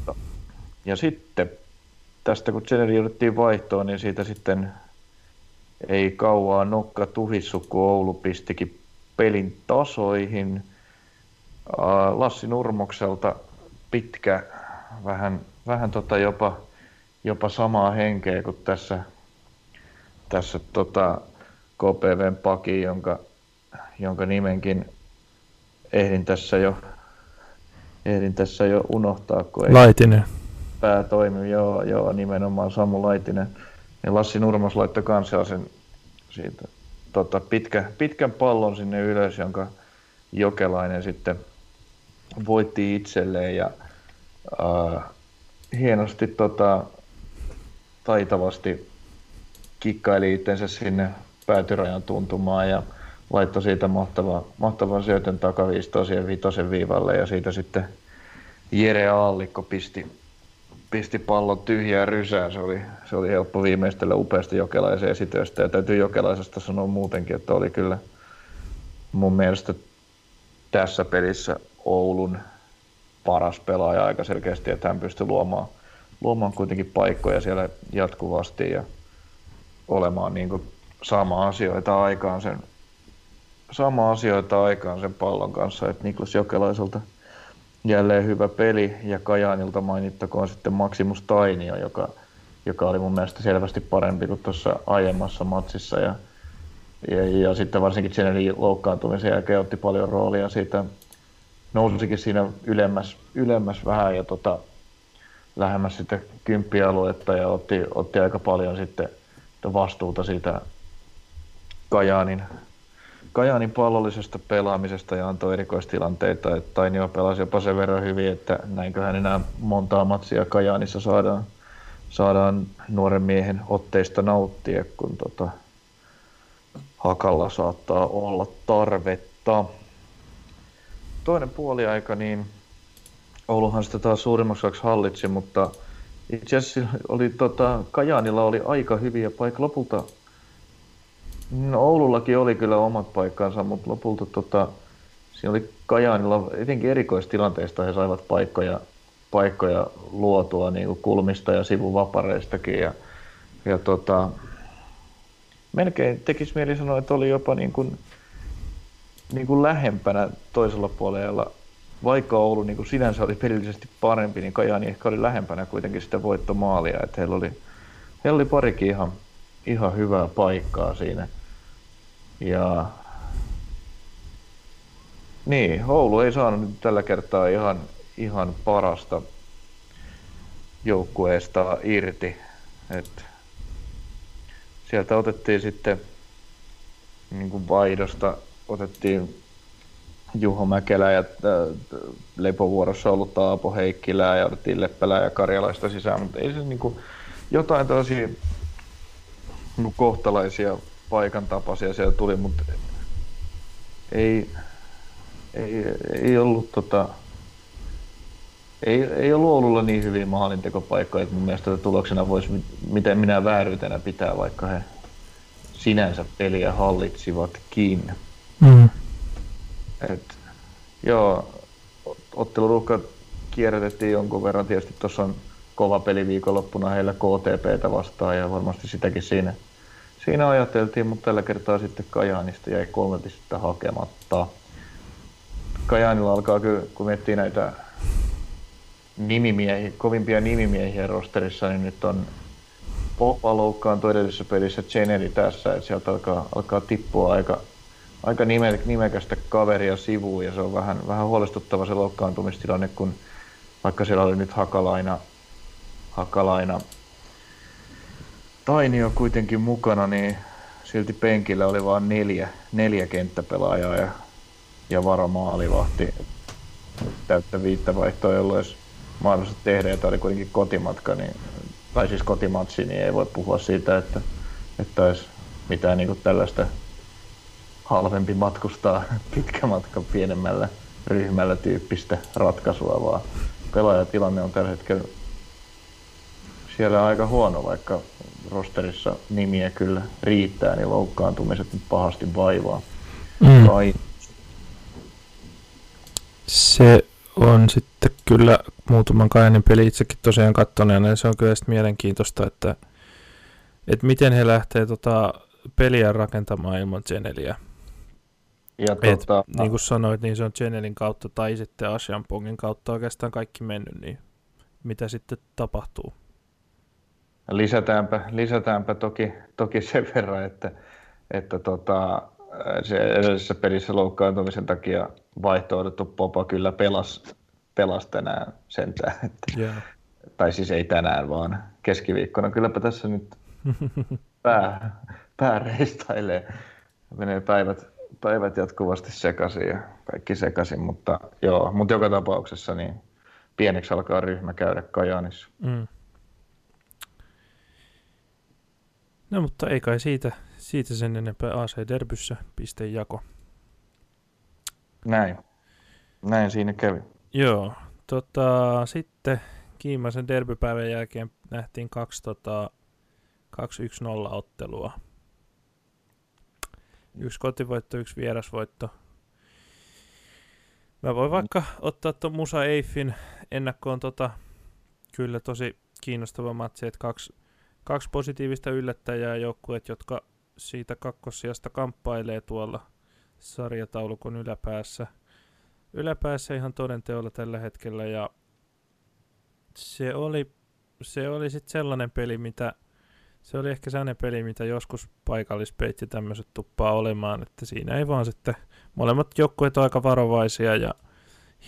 Ja sitten tästä kun Jeneri jouduttiin vaihtoon, niin siitä sitten ei kauaa nokka tuhissu, kun Oulu pistikin pelin tasoihin. Lassi Nurmokselta pitkä, vähän, vähän tota jopa, jopa samaa henkeä kuin tässä, tässä tota KPVn paki, jonka, jonka nimenkin ehdin tässä jo, ehdin tässä jo unohtaa, kun ei Laitinen. pää toimi, joo, joo, nimenomaan Samu Laitinen. Ja Lassi Nurmos laittoi kanssa sen siitä tota, pitkä, pitkän pallon sinne ylös, jonka Jokelainen sitten voitti itselleen ja äh, hienosti tota, taitavasti kikkaili itsensä sinne päätyrajan tuntumaan ja laittoi siitä mahtavan, mahtavan syötön takaviistoon siihen vitosen viivalle ja siitä sitten Jere Aallikko pisti pisti pallon tyhjää rysää. Se oli, se oli helppo viimeistellä upeasti jokelaisen esitöstä. Ja täytyy jokelaisesta sanoa muutenkin, että oli kyllä mun mielestä tässä pelissä Oulun paras pelaaja aika selkeästi, että hän pystyi luomaan, luomaan kuitenkin paikkoja siellä jatkuvasti ja olemaan niin kuin sama asioita aikaan sen, sama asioita aikaan sen pallon kanssa, että Niklas Jokelaiselta – jälleen hyvä peli. Ja Kajaanilta mainittakoon sitten Maximus Tainio, joka, joka oli mun mielestä selvästi parempi kuin tuossa aiemmassa matsissa. Ja, ja, ja sitten varsinkin Chenelin loukkaantumisen jälkeen otti paljon roolia siitä, nousikin siinä ylemmäs, ylemmäs vähän ja tota, lähemmäs sitten kymppialuetta ja otti, otti aika paljon sitten vastuuta siitä Kajaanin Kajaanin pallollisesta pelaamisesta ja antoi erikoistilanteita, että Tainio pelasi jopa sen verran hyvin, että näinköhän enää montaa matsia Kajaanissa saadaan, saadaan nuoren miehen otteista nauttia, kun tota, Hakalla saattaa olla tarvetta. Toinen puoliaika, niin Ouluhan sitä taas suurimmaksi hallitsi, mutta itse asiassa oli, tota, Kajaanilla oli aika hyviä paikkoja. Lopulta No Oulullakin oli kyllä omat paikkansa, mutta lopulta tota, siinä oli Kajaanilla etenkin erikoistilanteista he saivat paikkoja, paikkoja luotua niin kuin kulmista ja sivuvapareistakin. Ja, ja tota, melkein tekisi mieli sanoa, että oli jopa niin kuin, niin kuin lähempänä toisella puolella. Vaikka Oulu niin kuin sinänsä oli pelillisesti parempi, niin Kajani ehkä oli lähempänä kuitenkin sitä voittomaalia. Että heillä, oli, heillä oli parikin ihan, ihan hyvää paikkaa siinä. Ja niin, Oulu ei saanut tällä kertaa ihan, ihan parasta joukkueesta irti. Et sieltä otettiin sitten niin kuin vaihdosta otettiin Juho Mäkelä ja äh, lepovuorossa ollut Taapo Heikkilää ja otettiin Leppälää ja Karjalaista sisään, mutta ei se niin kuin, jotain tosi kohtalaisia paikan tapaisia siellä tuli, mutta ei, ei, ei ollut tota, ei, ei ollut Oululla niin hyviä maalintekopaikkoja, että mun mielestä tuloksena voisi miten minä vääryytenä pitää, vaikka he sinänsä peliä hallitsivatkin. Mm. Et, joo, otteluruuhka kierrätettiin jonkun verran. Tietysti tuossa on kova peli viikonloppuna heillä KTPtä vastaan ja varmasti sitäkin siinä, siinä ajateltiin, mutta tällä kertaa sitten Kajaanista jäi kolme pistettä hakematta. Kajaanilla alkaa kyllä, kun miettii näitä nimimiehiä, kovimpia nimimiehiä rosterissa, niin nyt on Popa loukkaantui edellisessä pelissä, Cheneri tässä, että sieltä alkaa, alkaa tippua aika, aika nime, nimekästä kaveria sivuun ja se on vähän, vähän huolestuttava se loukkaantumistilanne, kun vaikka siellä oli nyt Hakalaina, Hakalaina. Tainio kuitenkin mukana, niin silti penkillä oli vain neljä, neljä kenttäpelaajaa ja, ja varamaalivahti. Täyttä viittä vaihtoa, jolloin olisi mahdollista tehdä, ja tämä oli kuitenkin kotimatka, niin, tai siis kotimatsi, niin ei voi puhua siitä, että, että olisi mitään niin tällaista halvempi matkustaa pitkä matka pienemmällä ryhmällä tyyppistä ratkaisua, vaan pelaajatilanne on tällä hetkellä siellä aika huono, vaikka rosterissa nimiä kyllä riittää, niin loukkaantumiset nyt pahasti vaivaa. Mm. Se on sitten kyllä muutaman kainen peli itsekin tosiaan kattoneena, ja se on kyllä sitten mielenkiintoista, että, että miten he lähtee tota peliä rakentamaan ilman Geneliä. Ja Et, tota, niin kuin sanoit, niin se on Genelin kautta tai sitten Asianpongin kautta oikeastaan kaikki mennyt, niin mitä sitten tapahtuu? Lisätäänpä, lisätäänpä toki, toki sen verran, että, että tota, se edellisessä pelissä loukkaantumisen takia vaihtoehdottu Popa kyllä pelasi pelas tänään sentään. Että, yeah. Tai siis ei tänään, vaan keskiviikkona. Kylläpä tässä nyt pää, pää reistailee. Menee päivät, päivät jatkuvasti sekaisin ja kaikki sekaisin, mutta joo, mutta joka tapauksessa niin pieneksi alkaa ryhmä käydä Kajaanissa. Mm. No mutta ei kai siitä, siitä sen enempää AC-derbyssä pistejako. Näin. Näin siinä kävi. Joo, tota, sitten Kiimaisen derbypäivän jälkeen nähtiin kaksi, tota, 2-1-0 ottelua. Yksi kotivoitto, yksi vierasvoitto. Mä voin vaikka ottaa tuon Musa Eiffin ennakkoon tota, kyllä tosi kiinnostava matsi, että kaksi, kaksi positiivista yllättäjää joukkueet, jotka siitä kakkossiasta kamppailee tuolla sarjataulukon yläpäässä – yläpäässä ihan todenteolla tällä hetkellä ja se oli, se oli sitten sellainen peli, mitä se oli ehkä sellainen peli, mitä joskus paikallispeit ja tämmöiset tuppaa olemaan, että siinä ei vaan sitten molemmat joukkueet aika varovaisia ja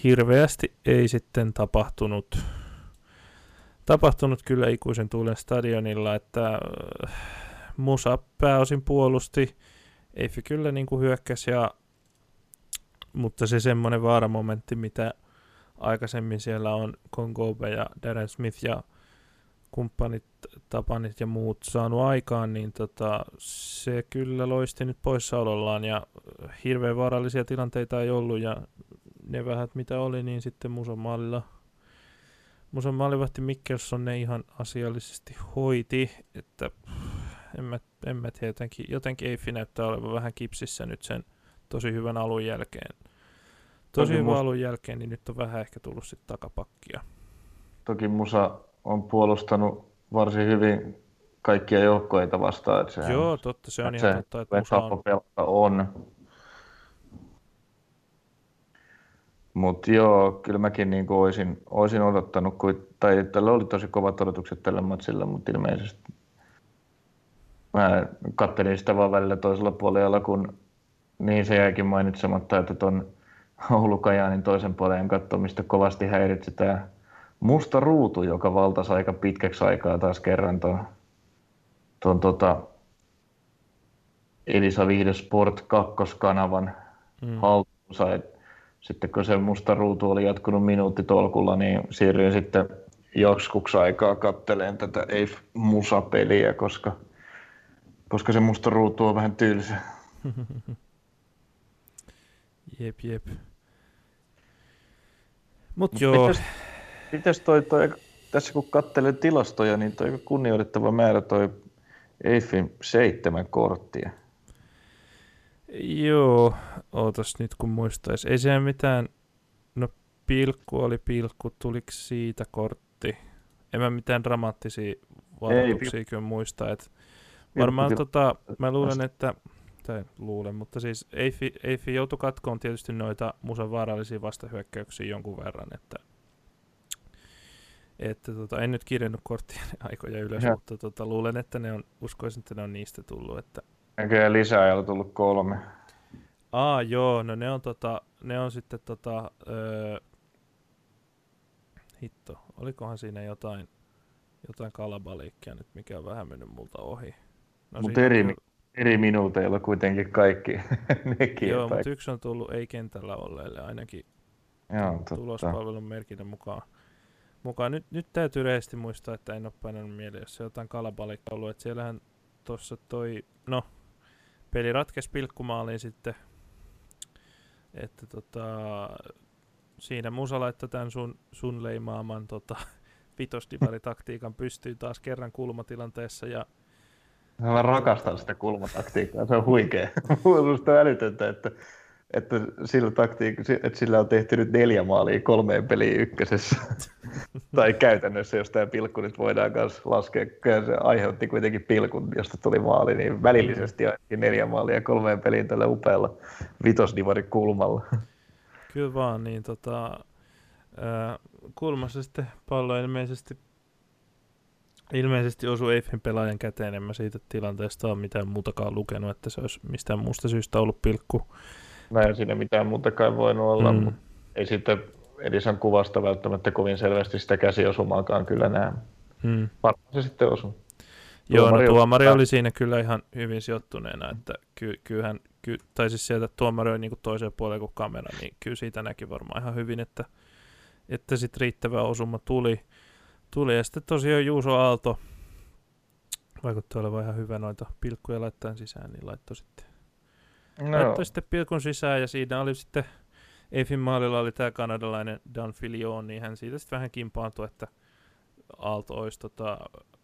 hirveästi ei sitten tapahtunut tapahtunut kyllä ikuisen tuulen stadionilla, että äh, Musa pääosin puolusti, Eifi kyllä niin kuin hyökkäsi ja mutta se semmoinen vaaramomentti, mitä aikaisemmin siellä on Kongobe ja Darren Smith ja kumppanit, Tapanit ja muut saanut aikaan, niin tota, se kyllä loisti nyt poissaolollaan ja hirveän vaarallisia tilanteita ei ollut ja ne vähät mitä oli, niin sitten Muson maalilla Muson maalivahti Mikkelson ne ihan asiallisesti hoiti, että en mä, en mä tiedä, jotenkin, jotenkin Eifi näyttää olevan vähän kipsissä nyt sen tosi hyvän alun jälkeen. Tosi hyvän must... alun jälkeen, niin nyt on vähän ehkä tullut sitten takapakkia. toki Musa on puolustanut varsin hyvin kaikkia joukkoita vastaan. Että sehän, Joo, totta, se on ihan se totta, että Musa on... on. Mutta joo, kyllä mäkin niin olisin, olisin odottanut, kun, tai tällä oli tosi kovat odotukset tällä matsilla, mutta ilmeisesti mä kattelin sitä vaan välillä toisella puolella, kun niin se jäikin mainitsematta, että tuon Oulu Kajaanin toisen puolen katsomista kovasti häiritsi tämä musta ruutu, joka valtasi aika pitkäksi aikaa taas kerran tuon, tuon tota Elisa Vihde Sport 2-kanavan mm. haltuunsa. Sitten kun se musta ruutu oli jatkunut minuutti tolkulla, niin siirryin sitten joskuksi aikaa katteleen tätä Eif Musa-peliä, koska, koska se musta ruutu on vähän tylsä. jep, jep. Mut joo. Mites, mites toi, toi, tässä kun katselen tilastoja, niin toi kunnioitettava määrä toi Eiffin seitsemän korttia. Joo, ootas nyt kun muistais. Ei siellä mitään, no pilkku oli pilkku, tuliko siitä kortti? En mä mitään dramaattisia varoituksia kyllä muista. Et varmaan pilkku, tota, mä luulen, että, tai luulen, mutta siis Eiffi, Eiffi joutui katkoon tietysti noita musan vaarallisia vastahyökkäyksiä jonkun verran, että että tota, en nyt kirjannut korttien aikoja ylös, ja. mutta tota, luulen, että ne on, uskoisin, että ne on niistä tullut. Että... Näköjään lisää ei tullut kolme. Aa, joo, no ne on, tota, ne on sitten tota, öö, hitto, olikohan siinä jotain, jotain kalabaliikkia nyt, mikä on vähän mennyt multa ohi. No, mutta eri, on... eri minuuteilla kuitenkin kaikki nekin. Joo, mutta yksi on tullut ei-kentällä olleille ainakin Joo, tulospalvelun merkinnän mukaan mukaan. Nyt, nyt täytyy rehellisesti muistaa, että en ole painanut mieleen, jos se jotain kalapalikka ollut. Että siellähän tuossa toi, no, peli ratkesi pilkkumaaliin sitten. Että tota, siinä Musa laittoi tämän sun, sun leimaaman tota, vitosdivaritaktiikan pystyyn taas kerran kulmatilanteessa ja Mä rakastan sitä kulmataktiikkaa, se on huikea. Musta on älytöntä, että että sillä, taktiik- että sillä on tehty nyt neljä maalia kolmeen peliin ykkösessä. tai käytännössä, jos tämä pilkku nyt voidaan myös laskea, se aiheutti kuitenkin pilkun, josta tuli maali, niin välillisesti ainakin neljä maalia kolmeen peliin tällä upealla vitosdivari kulmalla. Kyllä vaan, niin tota, kulmassa sitten pallo ilmeisesti Ilmeisesti osui Eiffin pelaajan käteen, en mä siitä tilanteesta ole mitään muutakaan lukenut, että se olisi mistään muusta syystä ollut pilkku. Mä en siinä mitään muutakaan voinut olla, mm. mutta ei sitten Edisan kuvasta välttämättä kovin selvästi sitä käsiosumaakaan kyllä näe. Mm. Varmaan se sitten osui. Joo, no tuomari oli siinä kyllä ihan hyvin sijoittuneena, että ky, kyllähän, ky, tai siis sieltä tuomari oli niin toiseen puoleen kuin kamera, niin kyllä siitä näki varmaan ihan hyvin, että, että sitten riittävä osuma tuli. tuli. Ja sitten tosiaan Juuso Aalto, vaikuttaa olevan ihan hyvä noita pilkkuja laittaa sisään, niin laittoi sitten No. Laittoi sitten pilkun sisään ja siinä oli sitten Eiffin maalilla oli tämä kanadalainen Dan Filion, niin hän siitä sitten vähän kimpaantui, että Aalto olisi, tota,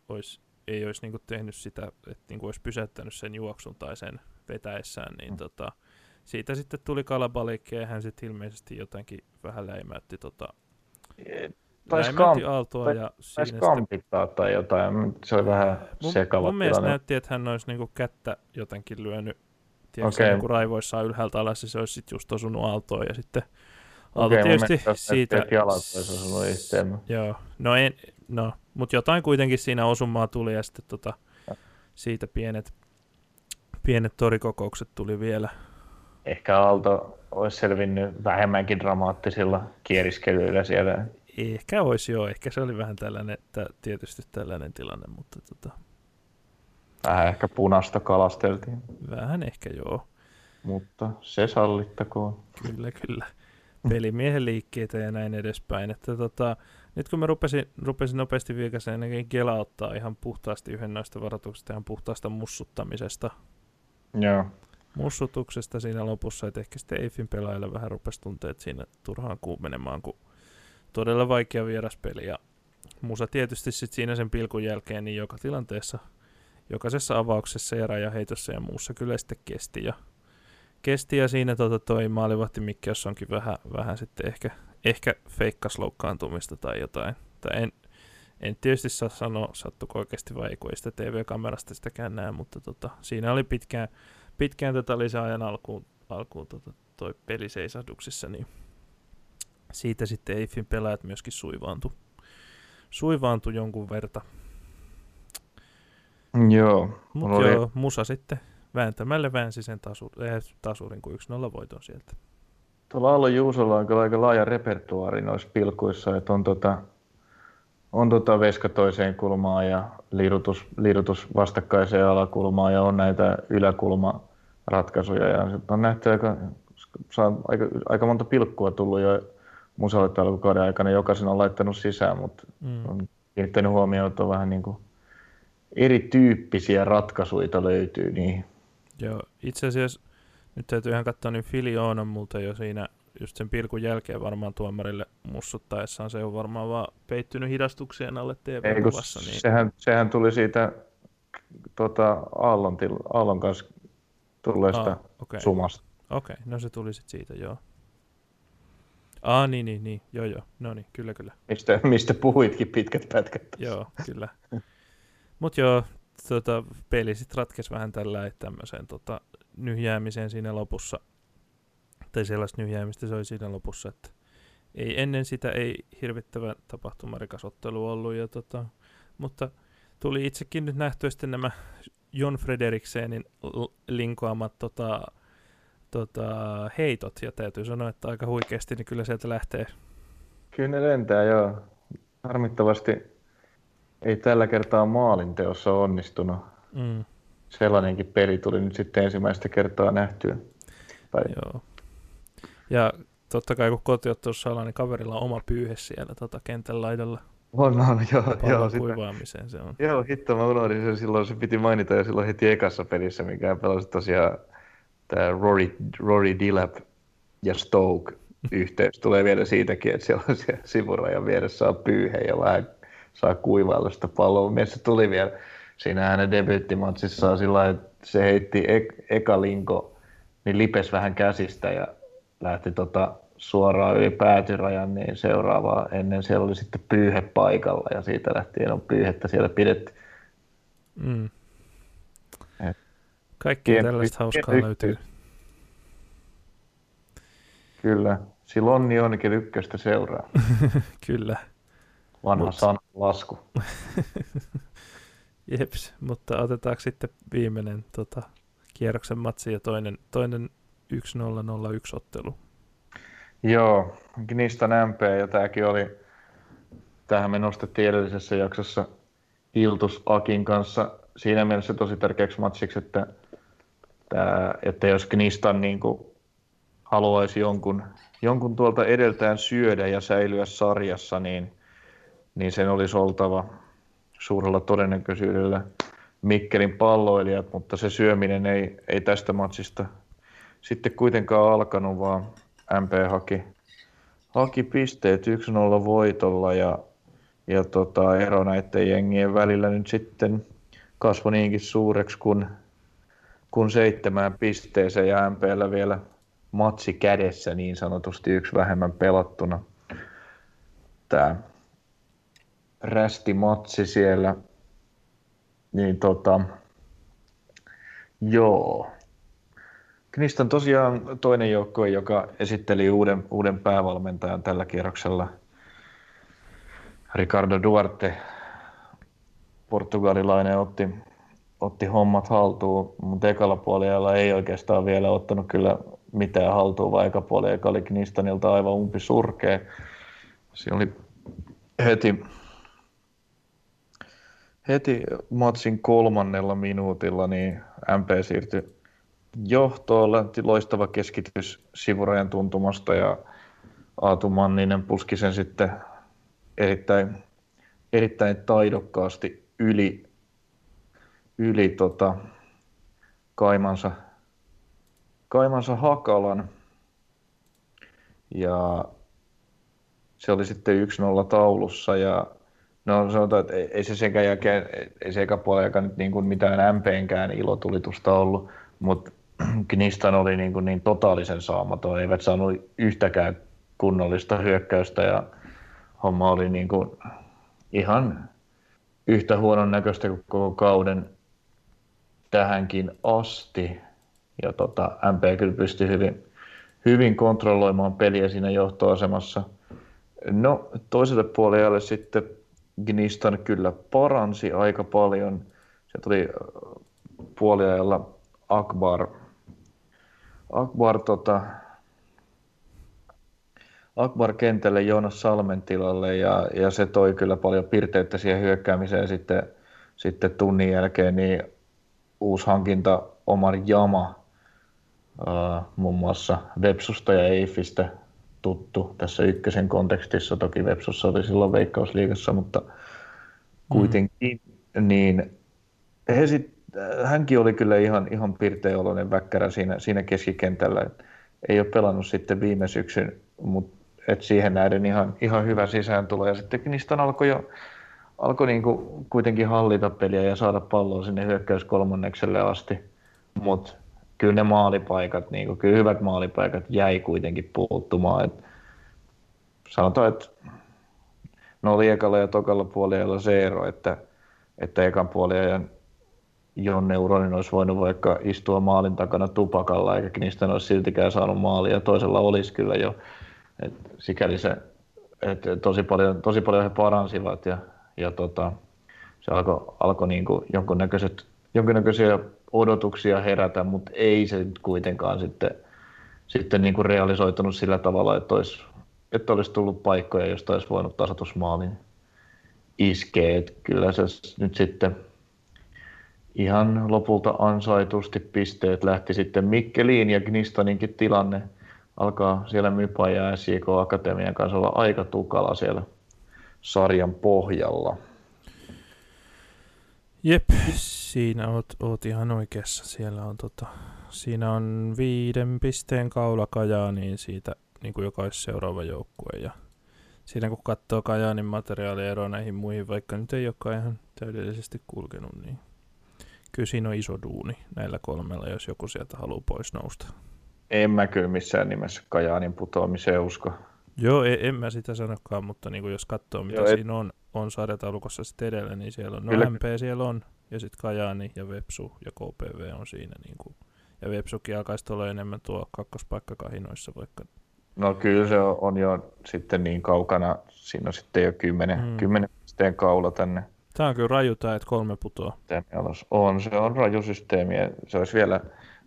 olisi, ei olisi niinku tehnyt sitä, että niinku olisi pysäyttänyt sen juoksun tai sen vetäessään, niin mm. tota, siitä sitten tuli kalabalikki ja hän sitten ilmeisesti jotenkin vähän läimäytti tota, taisi kamp- Aaltoa tai, ja siinä kampittaa sitten... tai jotain, se oli vähän sekava Mun, mun mielestä näytti, että hän olisi niinku kättä jotenkin lyönyt tiedätkö, okay. kun raivoissaan ylhäältä alas, se olisi sitten just osunut aaltoon ja sitten Aalto okay, tietysti siitä... Joo, no, en, no mutta jotain kuitenkin siinä osumaa tuli ja sitten tota, siitä pienet, pienet torikokoukset tuli vielä. Ehkä Aalto olisi selvinnyt vähemmänkin dramaattisilla kieriskelyillä siellä. Ehkä olisi joo, ehkä se oli vähän tällainen, tietysti tällainen tilanne, mutta tota, Vähän ehkä punasta kalasteltiin. Vähän ehkä joo. Mutta se sallittakoon. Kyllä, kyllä. Pelimiehen liikkeitä ja näin edespäin. Että tota, nyt kun mä rupesin, rupesin nopeasti viikasen, niin Kela ottaa ihan puhtaasti yhden noista varoituksista, ihan puhtaasta mussuttamisesta. Joo. Mussutuksesta siinä lopussa, että ehkä sitten Eiffin pelaajille vähän rupesi tunteet siinä turhaan kuumenemaan, kun todella vaikea vieraspeli. Ja Musa tietysti sitten siinä sen pilkun jälkeen, niin joka tilanteessa – jokaisessa avauksessa ja rajaheitossa ja muussa kyllä sitten kesti. Ja, kesti ja siinä tota toi maalivahti Mikki, jos onkin vähän, vähän sitten ehkä, ehkä feikkas loukkaantumista tai jotain, että en, en tietysti saa sanoa, sattuko oikeasti vai ei, kun ei sitä TV-kamerasta sitäkään näe, mutta tota, siinä oli pitkään, pitkään tota lisäajan alkuun, alkuun tota, toi peli seisahduksissa, niin siitä sitten Eiffin pelaajat myöskin suivaantu, suivaantu jonkun verta. Joo. Mutta oli... joo, Musa sitten vääntämällä väänsi sen tasur, eh, tasurin kuin 1-0 voiton sieltä. Tuolla Aallon Juusolla on kyllä aika laaja repertuaari noissa pilkuissa, että on, tota, on tota veska toiseen kulmaan ja liirutus, liirutus vastakkaiseen alakulmaan ja on näitä yläkulmaratkaisuja ja on nähty aika, aika, aika monta pilkkua tullut jo musalle alkukauden aikana. Jokaisen on laittanut sisään, mutta mm. on kiinnittänyt huomioon, että on vähän niin kuin erityyppisiä ratkaisuja löytyy niihin. Joo, itse asiassa nyt täytyy ihan katsoa, niin Fili on multa jo siinä just sen pilkun jälkeen varmaan tuomarille mussuttaessaan. Se on varmaan vaan peittynyt hidastuksien alle TV-kuvassa. Niin... Sehän, sehän, tuli siitä tota, Aallon, til, Aallon kanssa tulleesta ah, okay. sumasta. Okei, okay. no se tuli sitten siitä, joo. Ah, niin, niin, niin, joo, joo, no niin, kyllä, kyllä. Mistä, mistä puhuitkin pitkät pätkät. joo, kyllä. Mutta joo, tota, peli sitten ratkesi vähän tällä tämmöiseen tota, nyhjäämiseen siinä lopussa. Tai sellaista nyhjäämistä se oli siinä lopussa, että ei ennen sitä ei hirvittävän tapahtumarikas ottelu ollut. Ja tota, mutta tuli itsekin nyt nähtyä sitten nämä Jon Frederiksenin linkoamat tota, tota, heitot, ja täytyy sanoa, että aika huikeasti niin kyllä sieltä lähtee. Kyllä ne lentää, joo. Harmittavasti ei tällä kertaa maalinteossa onnistunut. Mm. Sellainenkin peli tuli nyt sitten ensimmäistä kertaa nähtyä. Tai... Joo. Ja totta kai kun kotiottelussa ollaan, niin kaverilla on oma pyyhe siellä tota, kentän laidalla. On, on, joo. joo kuivaamiseen se on. Joo, hitto, mä unohdin sen silloin, se piti mainita jo silloin heti ekassa pelissä, mikä pelasi tosiaan tämä Rory, Rory Dillap ja Stoke yhteys tulee vielä siitäkin, että siellä on siellä sivurajan vieressä on pyyhe ja vähän saa kuivailla sitä palloa. Mielestäni tuli vielä siinä hänen debyyttimatsissaan sillä että se heitti ek- eka linko, niin lipes vähän käsistä ja lähti tota suoraan yli päätyrajan, niin seuraavaa ennen siellä oli sitten pyyhe paikalla ja siitä lähtien on pyyhettä siellä pidetty. Mm. Kaikkea tällaista hauskaa löytyy. Kyllä. Silloin niin onkin ykköstä seuraa. Kyllä. Vanha Mut... sana lasku. Jeps, mutta otetaanko sitten viimeinen tota, kierroksen matsi ja toinen, toinen 1-0-0-1 ottelu. Joo, Gnistan MP ja tämäkin oli, tähän me nostettiin edellisessä jaksossa Iltus Akin kanssa siinä mielessä tosi tärkeäksi matsiksi, että, että jos Gnistan niin kuin haluaisi jonkun, jonkun tuolta edeltään syödä ja säilyä sarjassa, niin – niin sen olisi oltava suurella todennäköisyydellä Mikkelin palloilijat, mutta se syöminen ei, ei tästä matsista sitten kuitenkaan alkanut, vaan MP haki, haki pisteet 1-0 voitolla ja, ja tota, ero näiden jengien välillä nyt sitten kasvoi niinkin suureksi kuin, kuin seitsemään pisteeseen ja MPllä vielä matsi kädessä niin sanotusti yksi vähemmän pelattuna. Tämä rästimatsi siellä. Niin tota, joo. Knistan tosiaan toinen joukkue, joka esitteli uuden, uuden päävalmentajan tällä kierroksella. Ricardo Duarte, portugalilainen, otti, otti hommat haltuun, mutta ekalla puolella ei oikeastaan vielä ottanut kyllä mitään haltuun, vaan eka puoli oli Knistanilta aivan umpi surkea. Siinä oli heti heti matsin kolmannella minuutilla niin MP siirtyi johtoon, lähti loistava keskitys sivurajan tuntumasta ja Aatu Manninen puski sen sitten erittäin, erittäin taidokkaasti yli, yli tota, kaimansa, kaimansa Hakalan. Ja se oli sitten 1-0 taulussa ja No sanotaan, että ei, se sekä jälkeen, ei se eka puolella nyt niin kuin mitään MPnkään ilotulitusta ollut, mutta Knistan oli niin, kuin niin totaalisen saamaton, eivät saanut yhtäkään kunnollista hyökkäystä ja homma oli niin kuin ihan yhtä huonon näköistä kuin koko kauden tähänkin asti. Ja tota, MP kyllä pystyi hyvin, hyvin kontrolloimaan peliä siinä johtoasemassa. No toiselle puolelle sitten Gnistan kyllä paransi aika paljon. Se tuli puoliajalla Akbar, Akbar, tota, Akbar kentälle Joonas Salmen tilalle ja, ja, se toi kyllä paljon pirteyttä siihen hyökkäämiseen sitten, sitten tunnin jälkeen, niin uusi hankinta Omar Jama, uh, muun muassa Vepsusta ja Eifistä tuttu tässä ykkösen kontekstissa. Toki Vepsussa oli silloin Veikkausliigassa, mutta kuitenkin, mm. niin he sit, hänkin oli kyllä ihan, ihan pirteoloinen väkkärä siinä, siinä keskikentällä. Ei ole pelannut sitten viime syksyn, mutta et siihen nähden ihan, ihan hyvä sisääntulo. Ja sitten niistä alkoi jo alkoi niin kuin kuitenkin hallita peliä ja saada palloa sinne hyökkäyskolmannekselle asti. Mutta kyllä ne maalipaikat, niin kuin, kyllä hyvät maalipaikat jäi kuitenkin puuttumaan. Et sanotaan, että no oli ekalla ja tokalla puolella se ero, että, että ekan puoliajan Jonne Uronin olisi voinut vaikka istua maalin takana tupakalla, eikä niistä olisi siltikään saanut maalia. Toisella olisi kyllä jo. Et sikäli se, että tosi, paljon, tosi paljon he paransivat ja, ja tota, se alkoi alko niin jonkunnäköiset, jonkunnäköisiä odotuksia herätä, mutta ei se kuitenkaan sitten, sitten niin kuin realisoitunut sillä tavalla, että olisi, että olisi tullut paikkoja, josta olisi voinut tasoitusmaalin iskeä. Että kyllä se nyt sitten ihan lopulta ansaitusti pisteet lähti sitten Mikkeliin ja Gnistaninkin tilanne alkaa siellä Mypa ja SJK Akatemian kanssa olla aika tukala siellä sarjan pohjalla. Jep, siinä oot, oot ihan oikeassa. Siellä on, tota, siinä on viiden pisteen kaula Kajaaniin siitä niin kuin jokaisen seuraava joukkue. Ja siinä kun katsoo Kajaanin materiaalieroa näihin muihin, vaikka nyt ei olekaan ihan täydellisesti kulkenut, niin kyllä siinä on iso duuni näillä kolmella, jos joku sieltä haluaa pois nousta. En mä kyllä missään nimessä Kajaanin putoamiseen usko. Joo, en, en mä sitä sanokaan, mutta niin kuin jos katsoo mitä Joo, et... siinä on, on sarjataulukossa sitten edellä, niin siellä on, no Kyllä. MP siellä on, ja sitten Kajaani ja Vepsu ja KPV on siinä. Niin kuin, ja Vepsukin alkaisi olla enemmän tuo kakkospaikka kahinoissa vaikka. No kyllä se on, on jo sitten niin kaukana, siinä on sitten jo kymmenen, mm. kymmenen pisteen kaula tänne. Tämä on kyllä raju tämä, että kolme putoa. On, se on raju systeemi. Se olisi vielä,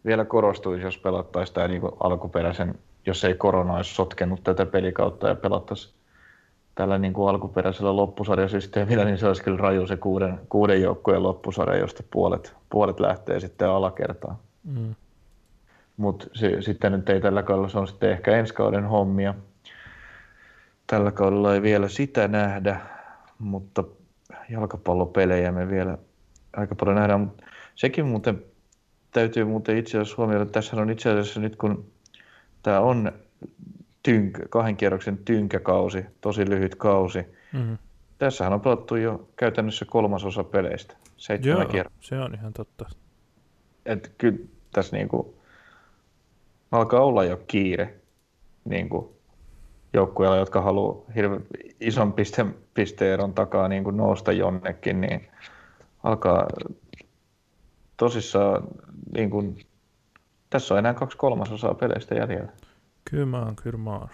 vielä korostuisi, jos pelattaisiin tämä niin alkuperäisen, jos ei korona olisi sotkenut tätä pelikautta ja pelattaisiin tällä niin kuin alkuperäisellä loppusarjasysteemillä, niin se olisi kyllä raju se kuuden, kuuden joukkueen loppusarja, josta puolet, puolet lähtee sitten alakertaan. Mm. Mutta sitten nyt ei tällä kaudella, se on sitten ehkä ensi kauden hommia. Tällä kaudella ei vielä sitä nähdä, mutta jalkapallopelejä me vielä aika paljon nähdään. Mutta sekin muuten täytyy muuten itse asiassa huomioida, että tässä on itse asiassa nyt kun tämä on tynk, kahden kierroksen tynkäkausi, tosi lyhyt kausi. Mm-hmm. Tässähän on pelattu jo käytännössä kolmasosa peleistä, seitsemän Joo, se on ihan totta. Et kyllä tässä niinku alkaa olla jo kiire niinku joukkueilla, jotka haluaa hirveän ison piste, pisteeron takaa niinku nousta jonnekin, niin alkaa tosissaan, niinku, tässä on enää kaksi kolmasosaa peleistä jäljellä. Kyllä oon, kyllä oon.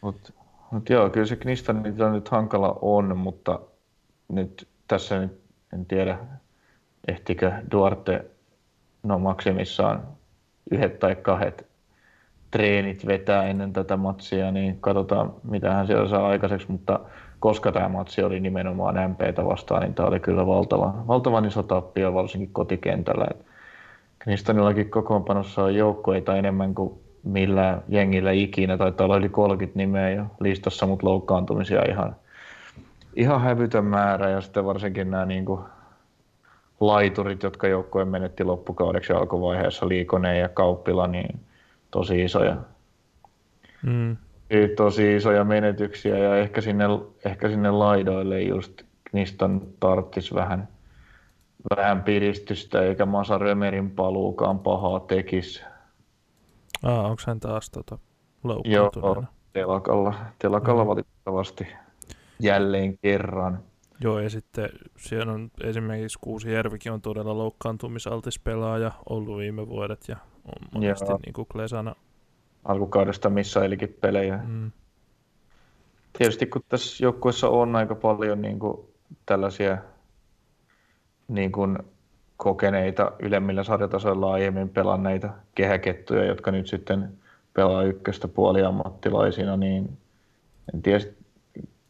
Mut, mut joo, kyllä se Knistan nyt hankala on, mutta nyt tässä nyt en tiedä, ehtikö Duarte no maksimissaan yhdet tai kahdet treenit vetää ennen tätä matsia, niin katsotaan, mitä hän siellä saa aikaiseksi, mutta koska tämä matsi oli nimenomaan MPtä vastaan, niin tämä oli kyllä valtava, valtavan iso tappio, varsinkin kotikentällä. Et Knistonillakin kokoonpanossa on joukkoita enemmän kuin millään jengillä ikinä. Taitaa olla yli 30 nimeä jo listassa, mutta loukkaantumisia ihan, ihan hävytön määrä. Ja sitten varsinkin nämä niin kuin laiturit, jotka joukkojen menetti loppukaudeksi alkuvaiheessa, Liikonen ja Kauppila, niin tosi isoja. Mm. Tosi isoja menetyksiä ja ehkä sinne, ehkä sinne laidoille just niistä tarttis vähän vähän piristystä, eikä Masa Römerin paluukaan pahaa tekisi. Ah, onko hän taas tota, loukkaantuneena? Joo, telakalla, telakalla mm. valitettavasti. jälleen kerran. Joo, ja sitten siellä on esimerkiksi Kuusi Järvikin on todella loukkaantumisaltis pelaaja ollut viime vuodet ja on monesti niin kuin Klesana. Alkukaudesta missailikin pelejä. Mm. Tietysti kun tässä joukkueessa on aika paljon niin kuin tällaisia niin kuin kokeneita ylemmillä sarjatasoilla aiemmin pelanneita kehäkettuja, jotka nyt sitten pelaa ykköstä puoliammattilaisina, niin en tiedä,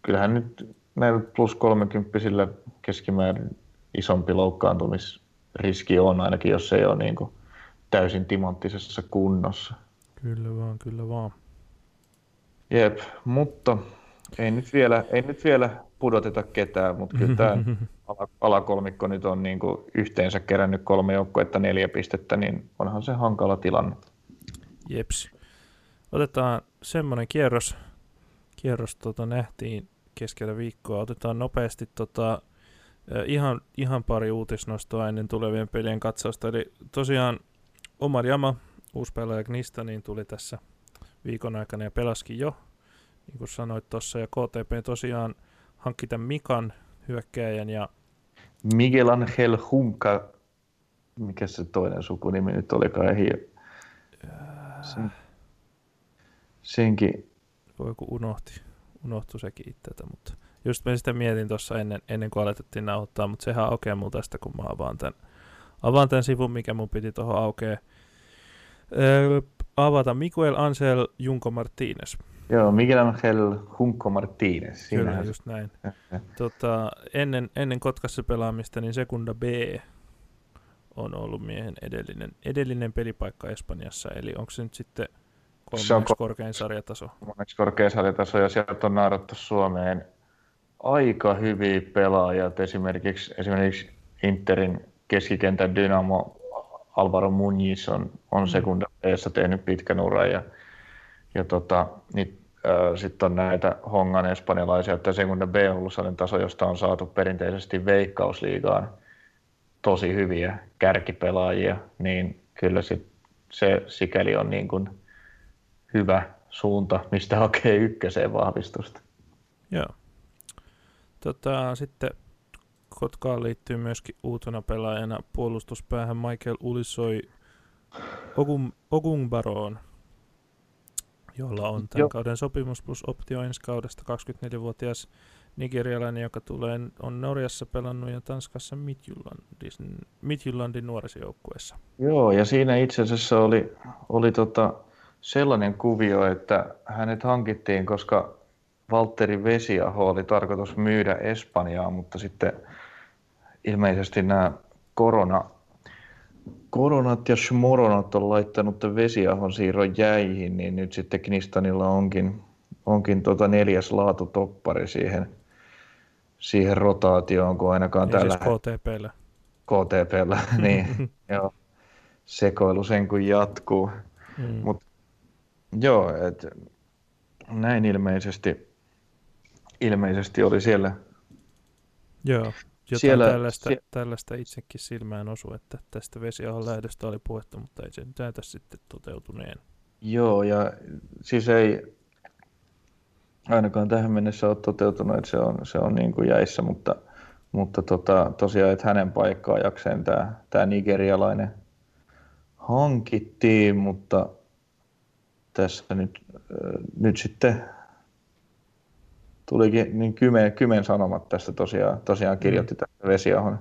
kyllähän nyt näillä plus 30 keskimäärin isompi loukkaantumisriski on, ainakin jos ei ole niin kuin täysin timanttisessa kunnossa. Kyllä vaan, kyllä vaan. Jep, mutta ei nyt vielä, ei nyt vielä pudoteta ketään, mutta kyllä tämä alakolmikko nyt on niin kuin yhteensä kerännyt kolme joukkuetta neljä pistettä, niin onhan se hankala tilanne. Jeps. Otetaan semmoinen kierros, kierros tota, nähtiin keskellä viikkoa. Otetaan nopeasti tota, ihan, ihan pari uutisnostoa ennen tulevien pelien katsausta. Eli tosiaan Omar Jama, uusi pelaaja Gnista, niin tuli tässä viikon aikana ja pelaskin jo, niin kuin sanoit tuossa. Ja KTP tosiaan hankki tämän Mikan hyökkäjän ja Miguel Angel Hunka, mikä se toinen sukunimi nyt olikaan, hi... Sen, senkin. Voi kun unohti, unohtui sekin itseltä, mutta just mä sitä mietin tuossa ennen, ennen kuin aletettiin nauhoittaa, mutta sehän aukeaa mulla tästä, kun mä avaan tämän, avaan tämän sivun, mikä mun piti tuohon aukeaa. Öö, avata Miguel Ansel Junko Martínez. Joo, Miguel Angel Junko Martínez. Kyllä, just näin. tota, ennen, ennen Kotkassa pelaamista, niin Sekunda B on ollut miehen edellinen, edellinen pelipaikka Espanjassa, eli onko se nyt sitten kolmanneksi ko- korkein sarjataso? Kolmanneksi korkein sarjataso, ja sieltä on naarattu Suomeen aika hyviä pelaajia, esimerkiksi, esimerkiksi Interin keskikentän Dynamo Alvaro Muñiz on, on mm. sekunda tehnyt pitkän uran ja, ja tota, niin, äh, sitten on näitä Hongan espanjalaisia, että sekunda B on ollut taso, josta on saatu perinteisesti veikkausliigaan tosi hyviä kärkipelaajia, niin kyllä sit se sikäli on niin kuin hyvä suunta, mistä hakee ykköseen vahvistusta. Joo. Tota, sitten Kotkaan liittyy myöskin uutena pelaajana puolustuspäähän Michael Ulisoi Ogun, Ogungbaroon, jolla on tämän Joo. kauden sopimus plus optio ensi kaudesta 24-vuotias nigerialainen, joka tulee, on Norjassa pelannut ja Tanskassa Midtjyllandin, Midtjyllandin nuorisojoukkueessa. Joo, ja siinä itse asiassa oli, oli tota sellainen kuvio, että hänet hankittiin, koska Valtteri Vesiaho oli tarkoitus myydä Espanjaan, mutta sitten ilmeisesti nämä korona, koronat ja shmoronat on laittanut vesiahon siirron jäihin, niin nyt sitten Knistanilla onkin, onkin tota neljäs laatutoppari siihen, siihen rotaatioon, kun ainakaan ja tällä... Siis KTPllä. KTPllä, niin joo. Sekoilu sen kun jatkuu. Mm. Mut, joo, et, näin ilmeisesti, ilmeisesti oli siellä Joo. Jotain siellä, tällaista, sie- tällaista itsekin silmään osu, että tästä vesiahon lähdöstä oli puhetta, mutta ei se näytä sitten toteutuneen. Joo, ja siis ei ainakaan tähän mennessä ole toteutunut, että se on, se on niin kuin jäissä, mutta, mutta tota, tosiaan, että hänen paikkaa jakseen tämä, tämä nigerialainen hankittiin, mutta tässä nyt, nyt sitten tulikin niin kymen, kymen sanomat tästä tosiaan, tosiaan kirjoitti mm. tästä Vesiahon,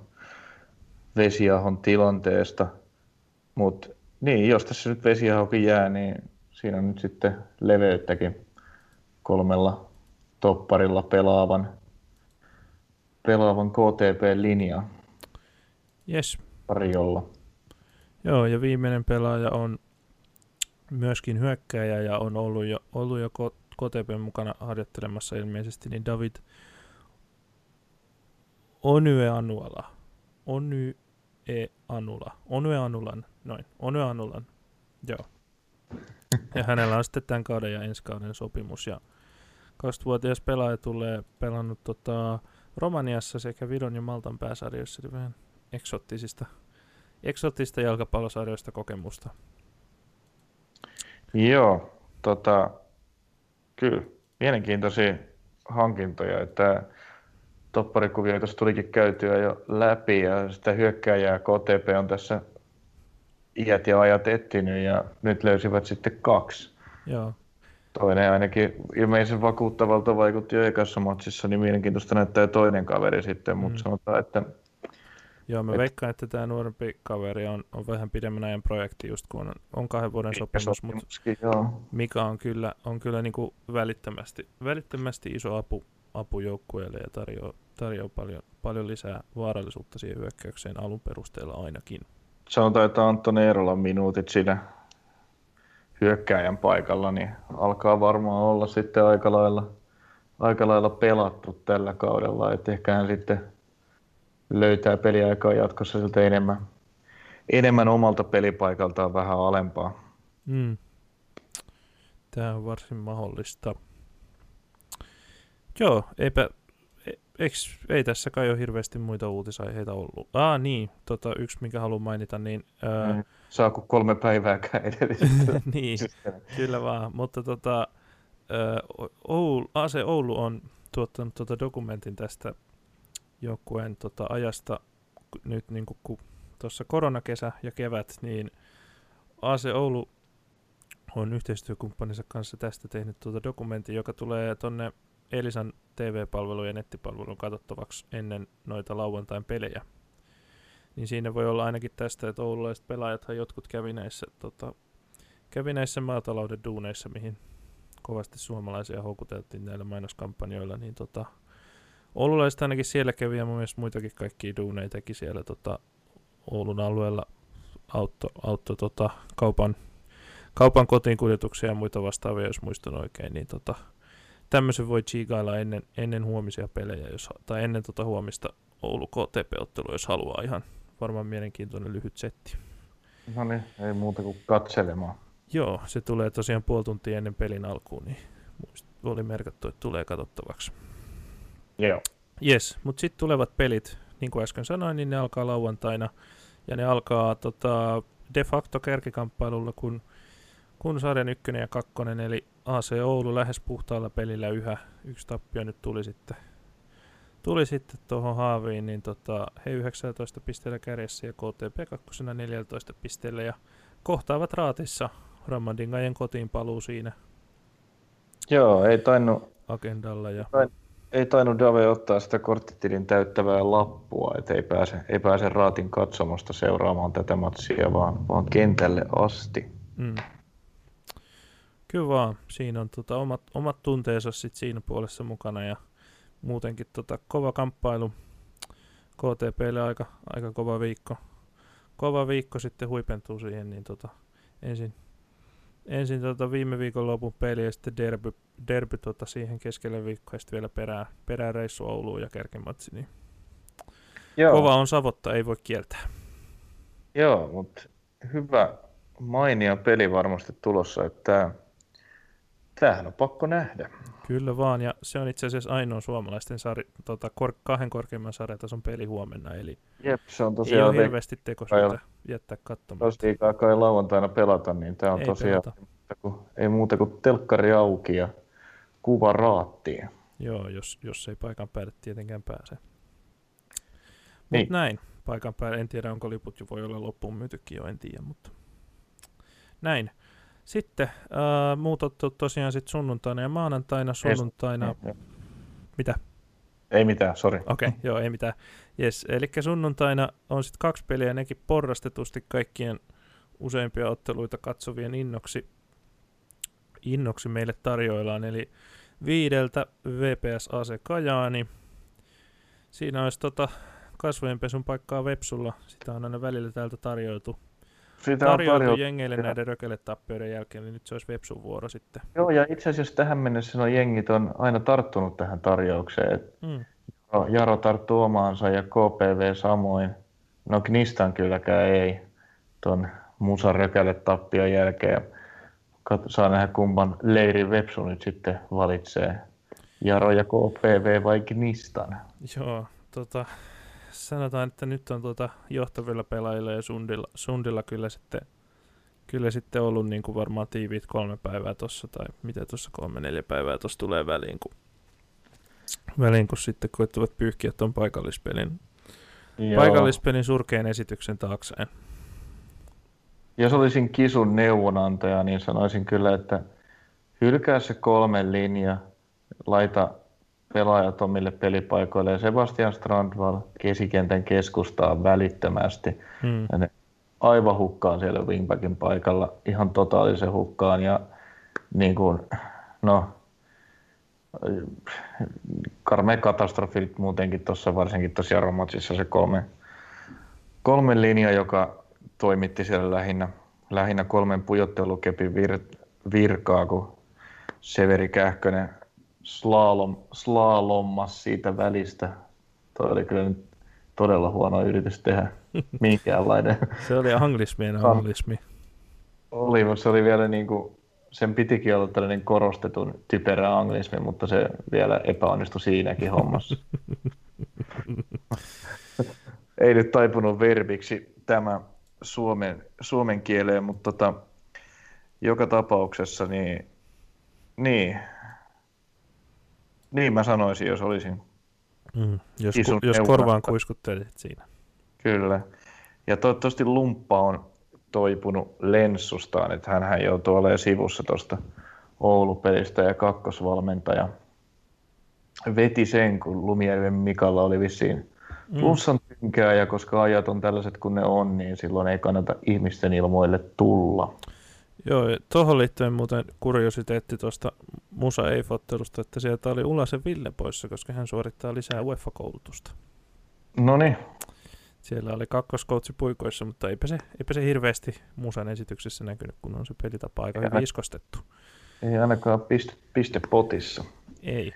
Vesiahon tilanteesta. Mutta niin, jos tässä nyt Vesiahokin jää, niin siinä on nyt sitten leveyttäkin kolmella topparilla pelaavan, pelaavan KTP-linja yes. tarjolla. Joo, ja viimeinen pelaaja on myöskin hyökkäjä ja on ollut jo, ollut jo KTP mukana harjoittelemassa ilmeisesti, niin David Onye Anuala. Onye Anula. Onye Anulan. Noin. Onye Anulan. Joo. Ja hänellä on sitten tämän kauden ja ensi kauden sopimus. Ja 20-vuotias pelaaja tulee pelannut tota, Romaniassa sekä Viron ja Maltan pääsarjoissa, eli vähän eksottisista, eksottisista jalkapallosarjoista kokemusta. Joo, tota, Kyllä, mielenkiintoisia, hankintoja, että topparikuvia tuossa tulikin käytyä jo läpi ja sitä hyökkääjää KTP on tässä iät ja ajat etsinyt ja nyt löysivät sitten kaksi. Joo. Toinen ainakin ilmeisen vakuuttavalta vaikutti jo ekassa matsissa, niin mielenkiintoista näyttää toinen kaveri sitten, mutta mm. sanotaan, että... Joo, mä et... veikkaan, että tämä nuorempi kaveri on, on vähän pidemmän ajan projekti, just kun on, on kahden vuoden sopimus, mutta mikä on kyllä, on kyllä niin kuin välittömästi, välittömästi iso apu, apu joukkueelle ja tarjoaa, tarjoaa paljon, paljon lisää vaarallisuutta siihen hyökkäykseen alun perusteella ainakin. Sanotaan, että Anton Eerolan minuutit siinä hyökkääjän paikalla, niin alkaa varmaan olla sitten aika lailla, aika lailla pelattu tällä kaudella, että ehkä hän sitten löytää peliaikaa jatkossa siltä enemmän, enemmän omalta pelipaikaltaan vähän alempaa. Mm. Tämä on varsin mahdollista. Joo, eipä, eiks, ei tässä kai ole hirveästi muita uutisaiheita ollut. Ah niin, tota, yksi mikä haluan mainita, niin... Ää... Mm. Saako kolme päivääkään edellisellä? niin, kyllä vaan, mutta tota, Oulu, AC Oulu on tuottanut tota dokumentin tästä joukkueen tota ajasta nyt niin kun tuossa koronakesä ja kevät, niin AC Oulu on yhteistyökumppaninsa kanssa tästä tehnyt tuota dokumentin, joka tulee tonne Elisan TV-palvelun ja nettipalvelun katsottavaksi ennen noita lauantain pelejä. Niin siinä voi olla ainakin tästä, että oululaiset pelaajathan jotkut kävi näissä, tota, kävi näissä maatalouden duuneissa, mihin kovasti suomalaisia houkuteltiin näillä mainoskampanjoilla, niin tota, oululaiset ainakin siellä kävi ja mun mielestä muitakin kaikkia duuneja teki siellä tota, Oulun alueella auto, auto tota, kaupan, kaupan kotiin kuljetuksia ja muita vastaavia, jos muistan oikein, niin tota, tämmöisen voi chigailla ennen, ennen huomisia pelejä, jos, tai ennen tota huomista Oulu KTP-ottelua, jos haluaa ihan varmaan mielenkiintoinen lyhyt setti. No niin, ei muuta kuin katselemaan. Joo, se tulee tosiaan puoli tuntia ennen pelin alkuun, niin oli merkattu, että tulee katsottavaksi. Joo. Yes, mutta sitten tulevat pelit, niin kuin äsken sanoin, niin ne alkaa lauantaina, ja ne alkaa tota, de facto kärkikamppailulla, kun, kun sarjan ykkönen ja kakkonen, eli AC Oulu lähes puhtaalla pelillä yhä. Yksi tappio nyt tuli sitten tuli sitten tuohon haaviin, niin tota, he 19 pisteellä kärjessä ja KTP 2 14 pisteellä ja kohtaavat raatissa Ramandingajen kotiin paluu siinä. Joo, ei tainnut agendalla. Ja... Tain, ei tainnut Dave ottaa sitä korttitilin täyttävää lappua, että ei pääse, ei pääse raatin katsomosta seuraamaan tätä matsia, vaan, vaan kentälle asti. Mm. Kyllä vaan, siinä on tota omat, omat tunteensa sit siinä puolessa mukana ja muutenkin tota kova kamppailu. KTPlle aika, aika kova viikko. Kova viikko sitten huipentuu siihen, niin tota, ensin, ensin tota viime viikon lopun peli ja sitten derby, derby tota siihen keskelle viikkoa ja sitten vielä perään, perään reissu Ouluun ja kärkimatsi. Niin Joo. Kova on savotta, ei voi kieltää. Joo, mutta hyvä mainia peli varmasti tulossa, että Tämähän on pakko nähdä. Kyllä vaan, ja se on itse asiassa ainoa suomalaisten sari, tota, kor, kahden korkeimman sarjatason peli huomenna, eli Jep, se on tosiaan ei ole hirveästi tekosyitä jättää katsomaan. Jos kai lauantaina pelata, niin tämä on ei tosiaan muuta kuin, ei muuta kuin telkkari auki ja kuva raattiin. Joo, jos, jos ei paikan päälle tietenkään pääse. Mutta niin. näin, paikan päälle, en tiedä onko liput jo voi olla loppuun myytykin jo, en tiedä, mutta näin. Sitten äh, muut ottelut tosiaan sit sunnuntaina ja maanantaina. Sunnuntaina... Yes. Mitä? Ei mitään, sori. Okei, okay, joo, ei mitään. Yes, eli sunnuntaina on sitten kaksi peliä, nekin porrastetusti kaikkien useimpia otteluita katsovien innoksi, innoksi meille tarjoillaan. Eli viideltä VPS AC Kajaani. Siinä olisi tota kasvojenpesun paikkaa Vepsulla. Sitä on aina välillä täältä tarjoiltu sitä tarjoiltu paljon... jengeille näiden rökeletappioiden jälkeen, niin nyt se olisi Vepsun vuoro sitten. Joo, ja itse asiassa tähän mennessä no jengit on aina tarttunut tähän tarjoukseen. Mm. Jaro tarttuu omaansa ja KPV samoin. No Knistan kylläkään ei tuon Musan rökeletappion jälkeen. Saa nähdä kumman leiri Vepsu nyt sitten valitsee. Jaro ja KPV vai Knistan? Joo, tota, sanotaan, että nyt on tuota johtavilla pelaajilla ja Sundilla, Sundilla kyllä sitten, kyllä sitten ollut niin kuin varmaan tiiviit kolme päivää tuossa, tai mitä tuossa kolme neljä päivää tuossa tulee väliin, kun väliin, kun sitten koettavat pyyhkiä tuon paikallispelin, Joo. paikallispelin surkean esityksen taakseen. Jos olisin kisun neuvonantaja, niin sanoisin kyllä, että hylkää se kolmen linja, laita pelaajat omille pelipaikoille ja Sebastian Strandval kesikentän keskustaa välittömästi. Hmm. Ja ne aivan hukkaan siellä wingbackin paikalla, ihan totaalisen hukkaan ja niin kuin, no, karmea katastrofi muutenkin tuossa, varsinkin tuossa Jaromatsissa se kolme, kolme linja, joka toimitti siellä lähinnä, lähinnä kolmen pujottelukepin vir, virkaa, kun Severi Kähkönen slalom, slalommas siitä välistä. Toi oli kyllä nyt todella huono yritys tehdä minkäänlainen. se oli anglismien anglismi. Oli, mutta se oli vielä niin kuin, sen pitikin olla tällainen korostetun typerä anglismi, mutta se vielä epäonnistui siinäkin hommassa. Ei nyt taipunut verbiksi tämä suomen, suomen kieleen, mutta tota, joka tapauksessa niin, niin, niin mä sanoisin, jos olisin mm, Jos, ku, jos korvaan kuiskuttelisit siinä. Kyllä. Ja toivottavasti Lumppa on toipunut lenssustaan, että hän joutuu olemaan sivussa tuosta Oulupelistä ja kakkosvalmentaja veti sen, kun Lumijärven Mikalla oli vissiin mm. plussan tynkää, ja koska ajat on tällaiset kuin ne on, niin silloin ei kannata ihmisten ilmoille tulla. Joo, tuohon liittyen muuten kuriositeetti tuosta Musa Eifottelusta, että sieltä oli Ulasen Ville poissa, koska hän suorittaa lisää UEFA-koulutusta. No niin. Siellä oli kakkoskoutsi puikoissa, mutta eipä se, eipä se hirveästi Musan esityksessä näkynyt, kun on se pelitapa aika hyvin iskostettu. Ei ainakaan piste, piste potissa. Ei.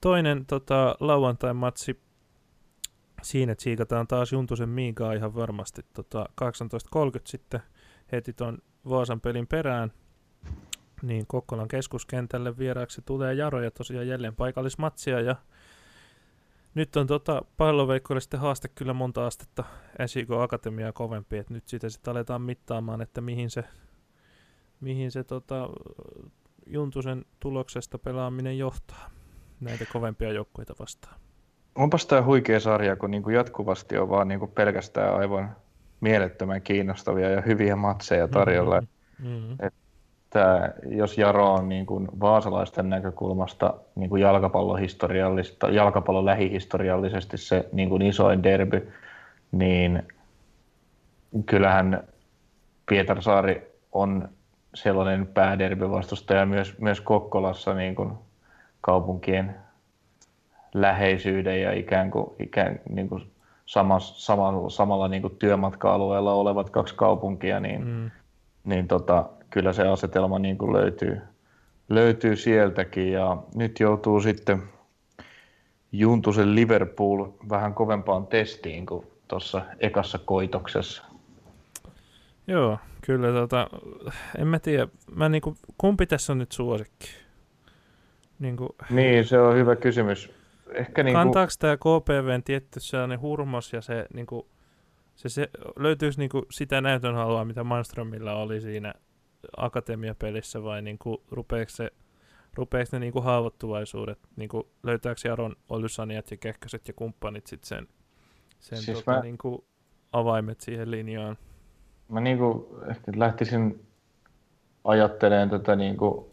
Toinen tota, lauantai-matsi, siinä tsiikataan taas Juntusen Miikaa ihan varmasti. Tota, 18.30 sitten heti tuon Vaasan pelin perään, niin Kokkolan keskuskentälle vieraaksi tulee Jaro ja tosiaan jälleen paikallismatsia ja nyt on tota, palloveikkoille sitten haaste kyllä monta astetta SIK Akatemiaa kovempi, että nyt sitä sitten aletaan mittaamaan, että mihin se, mihin se tota, Juntusen tuloksesta pelaaminen johtaa näitä kovempia joukkoita vastaan. Onpas tämä huikea sarja, kun niinku jatkuvasti on vaan niinku pelkästään aivan mielettömän kiinnostavia ja hyviä matseja tarjolla. Mm-hmm. Mm-hmm. Että jos Jaro on niin kuin vaasalaisten näkökulmasta niin kuin jalkapallohistoriallista, jalkapallon lähihistoriallisesti se niin kuin isoin derby, niin kyllähän Pietarsaari on sellainen pääderby vastustaja myös, myös Kokkolassa niin kuin kaupunkien läheisyyden ja ikään kuin, ikään, niin kuin samassa, samalla, samalla niin kuin työmatka-alueella olevat kaksi kaupunkia, niin, mm. niin tota, kyllä se asetelma niin kuin löytyy, löytyy sieltäkin. Ja nyt joutuu sitten Juntusen Liverpool vähän kovempaan testiin kuin tuossa ekassa koitoksessa. Joo, kyllä tota, en mä tiedä, mä niinku, kumpi tässä on nyt suosikki? Niinku... Niin, se on hyvä kysymys ehkä niin Kantaako tämä KPVn tietty sellainen hurmos ja se, niin kuin, se, se löytyykö niin kuin sitä näytönhalua, mitä Manströmillä oli siinä akatemiapelissä vai niin kuin, rupeeko, se, rupeeko ne niin kuin haavoittuvaisuudet, niin kuin, löytääkö Jaron Olysaniat ja Kehköset ja kumppanit sitten sen, sen siis tota, mä, niin kuin, avaimet siihen linjaan? Mä niin kuin, ehkä lähtisin ajattelemaan tätä niin kuin,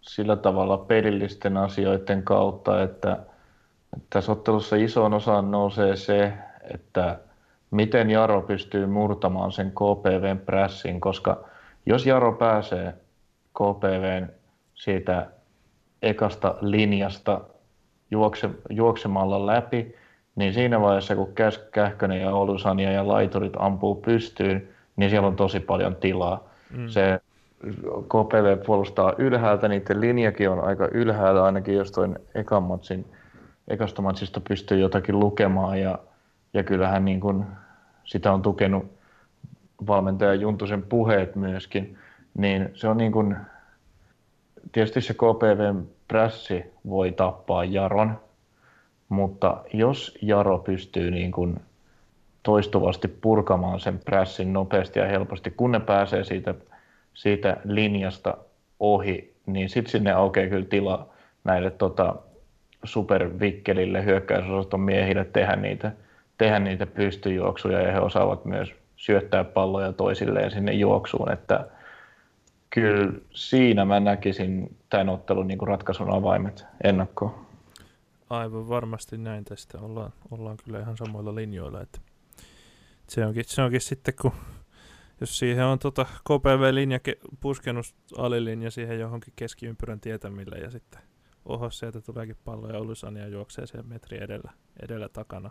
sillä tavalla pelillisten asioiden kautta, että tässä ottelussa isoon osaan nousee se, että miten Jaro pystyy murtamaan sen KPVn prässin, koska jos Jaro pääsee KPVn siitä ekasta linjasta juokse, juoksemalla läpi, niin siinä vaiheessa kun Kähkönen ja Olusania ja laiturit ampuu pystyyn, niin siellä on tosi paljon tilaa. Mm. Se KPV puolustaa ylhäältä, niiden linjakin on aika ylhäällä, ainakin jos toin ekan matsin ekasta matsista pystyy jotakin lukemaan ja, ja kyllähän niin kuin sitä on tukenut valmentaja Juntusen puheet myöskin, niin se on niin kuin, tietysti se KPVn prässi voi tappaa Jaron, mutta jos Jaro pystyy niin kuin toistuvasti purkamaan sen prässin nopeasti ja helposti, kun ne pääsee siitä, siitä linjasta ohi, niin sitten sinne aukeaa kyllä tila näille tota, supervikkelille hyökkäysosaston miehille tehdä niitä, tehdä niitä pystyjuoksuja ja he osaavat myös syöttää palloja toisilleen sinne juoksuun, että kyllä siinä mä näkisin tämän ottelun niin ratkaisun avaimet ennakkoon. Aivan varmasti näin tästä ollaan, ollaan kyllä ihan samoilla linjoilla, että se onkin, se onkin sitten, kun jos siihen on tota KPV-linja puskenut alilinja siihen johonkin keskiympyrän tietämille ja sitten oho, sieltä tuleekin pallo ja Olusania juoksee siellä metri edellä, edellä takana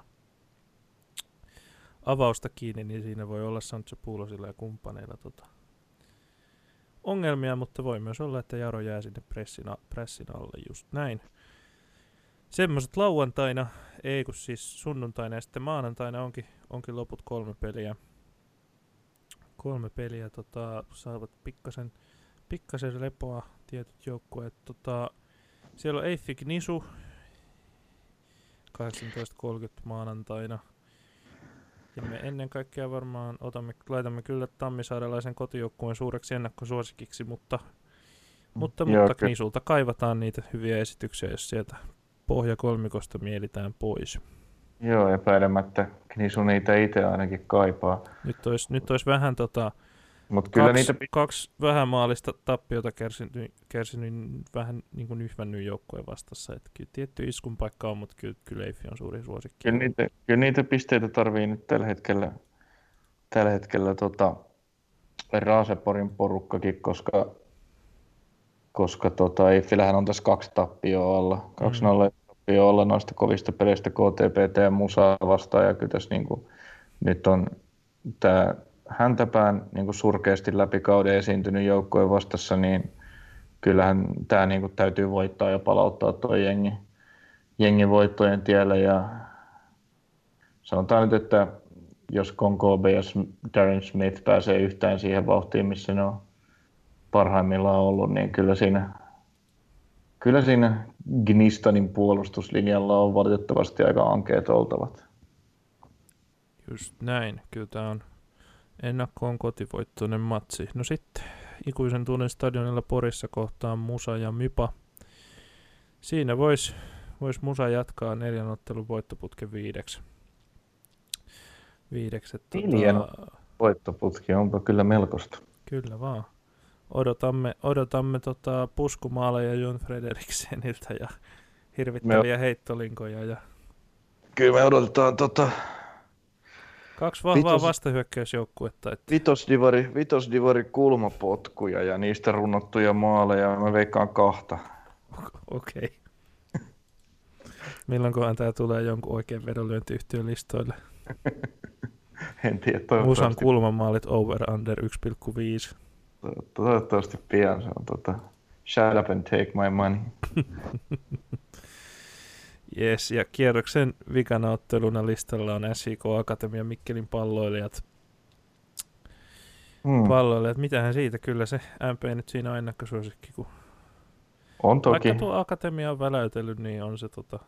avausta kiinni, niin siinä voi olla Sancho Puulosilla ja kumppaneilla tota, ongelmia, mutta voi myös olla, että Jaro jää sinne pressin, a- pressin alle just näin. Semmoiset lauantaina, ei kun siis sunnuntaina ja sitten maanantaina onkin, onkin loput kolme peliä. Kolme peliä tota, saavat pikkasen, pikkasen lepoa tietyt joukkueet. Tota, siellä on Eiffik Nisu 18.30 maanantaina. Ja me ennen kaikkea varmaan otamme, laitamme kyllä Tammisaarelaisen kotijoukkueen suureksi ennakkosuosikiksi, mutta, mutta, Joo, mutta Knisulta kaivataan niitä hyviä esityksiä, jos sieltä pohjakolmikosta mielitään pois. Joo, epäilemättä Knisu niitä itse ainakin kaipaa. Nyt olisi, nyt olisi vähän tota, Mut kyllä kaksi, niitä... kaksi vähän maalista tappiota kärsinyt, kärsinyt vähän niin kuin yhvännyt joukkojen vastassa. Että kyllä tietty iskun paikka on, mutta kyllä, kyllä Eifi on suuri suosikki. Kyllä niitä, kyllä niitä pisteitä tarvii nyt tällä hetkellä, tällä hetkellä tota, Raaseporin porukkakin, koska, koska tota, Eifillähän on tässä kaksi tappioa alla. 2-0 mm. tappioa alla noista kovista peleistä KTPT ja Musaa vastaan. Ja kyllä tässä niin kuin, nyt on tämä häntäpään niin kuin surkeasti läpi kauden esiintynyt joukkojen vastassa, niin kyllähän tämä niin kuin täytyy voittaa ja palauttaa tuo jengi, jengi voittojen tielle. Ja sanotaan nyt, että jos Konkobe ja Darren Smith pääsee yhtään siihen vauhtiin, missä ne on parhaimmillaan ollut, niin kyllä siinä, kyllä siinä Gnistanin puolustuslinjalla on valitettavasti aika ankeet oltavat. Just näin. Kyllä tämä on Ennakkoon kotivoittoinen matsi. No sitten ikuisen tunnin stadionilla Porissa kohtaan Musa ja Mypa. Siinä voisi vois Musa jatkaa neljän ottelun voittoputken viideksi. Viideksi. Neljän tota, voittoputki onpa kyllä melkoista. Kyllä vaan. Odotamme, odotamme tota puskumaaleja Jon Frederikseniltä ja hirvittäviä me... heittolinkoja. Ja... Kyllä me odotetaan tota, Kaksi vahvaa Vitos, vastahyökkäysjoukkuetta. Että... Vitosdivari, vitosdivari kulmapotkuja ja niistä runnottuja maaleja. Mä veikkaan kahta. Okei. Okay. Milloinkohan tämä tulee jonkun oikein vedonlyöntiyhtiön listoille? en tiedä, toivottavasti. Musan kulmamaalit over under 1,5. Toivottavasti pian se on tota, shut up and take my money. Yes, ja kierroksen vikana otteluna listalla on SIK Akatemia Mikkelin palloilijat. Hmm. Palloilijat, mitähän siitä, kyllä se MP nyt siinä on ennakkosuosikki, kun on toki. Vaikka tuo Akatemia on väläytellyt, niin on se tota...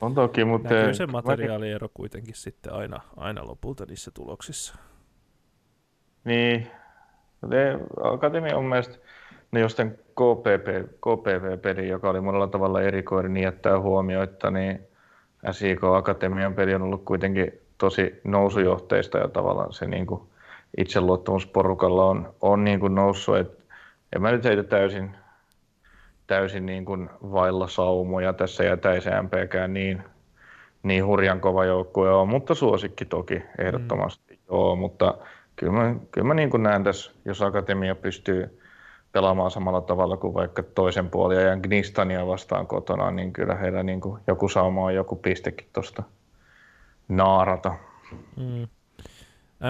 On toki, mutta... Näkyy se materiaaliero kuitenkin sitten aina, aina lopulta niissä tuloksissa. Niin. Akatemia on mielestäni No jos tämän KPP, KPV-peli, joka oli monella tavalla erikoinen, niin jättää huomioita, niin SIK Akatemian peli on ollut kuitenkin tosi nousujohteista ja tavallaan se niin kuin itseluottamusporukalla on, on niin kuin noussut. Et en mä nyt heitä täysin, täysin niin kuin vailla saumoja tässä jätäisen MPkään niin, niin hurjan kova joukkue on, mutta suosikki toki ehdottomasti mm. joo, mutta kyllä mä, kyllä mä niin kuin näen tässä, jos Akatemia pystyy pelaamaan samalla tavalla kuin vaikka toisen puolen ja Gnistania vastaan kotona, niin kyllä heillä niin kuin joku sauma on joku pistekin tuosta naarata. Mm.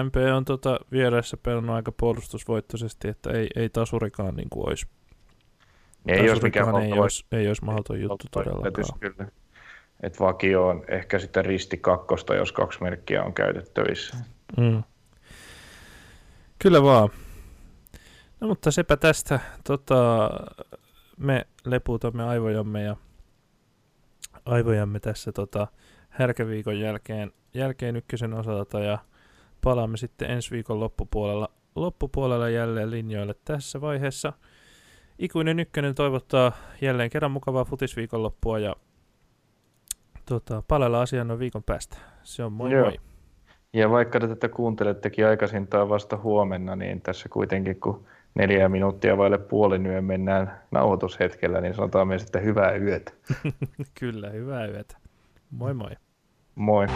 MP on tota vieressä pelannut aika puolustusvoittoisesti, että ei, ei tasurikaan niin kuin olisi. Ei olisi mikään ei olisi, ei olisi mahdoton juttu todellakaan. Kyllä. Et vakio on ehkä sitten risti kakkosta, jos kaksi merkkiä on käytettävissä. Mm. Kyllä vaan. No mutta sepä tästä. Tota, me leputamme aivojamme ja aivojamme tässä tota, härkäviikon jälkeen, jälkeen ykkösen osalta ja palaamme sitten ensi viikon loppupuolella, loppupuolella jälleen linjoille tässä vaiheessa. Ikuinen ykkönen toivottaa jälleen kerran mukavaa futisviikonloppua ja Tota, palella asiaa noin viikon päästä. Se on moi Joo. moi. Ja vaikka te tätä kuuntelettekin aikaisintaan vasta huomenna, niin tässä kuitenkin kun neljä minuuttia vaille puolen yön mennään nauhoitushetkellä, niin sanotaan myös, että hyvää yötä. Kyllä, hyvää yötä. Moi moi. Moi.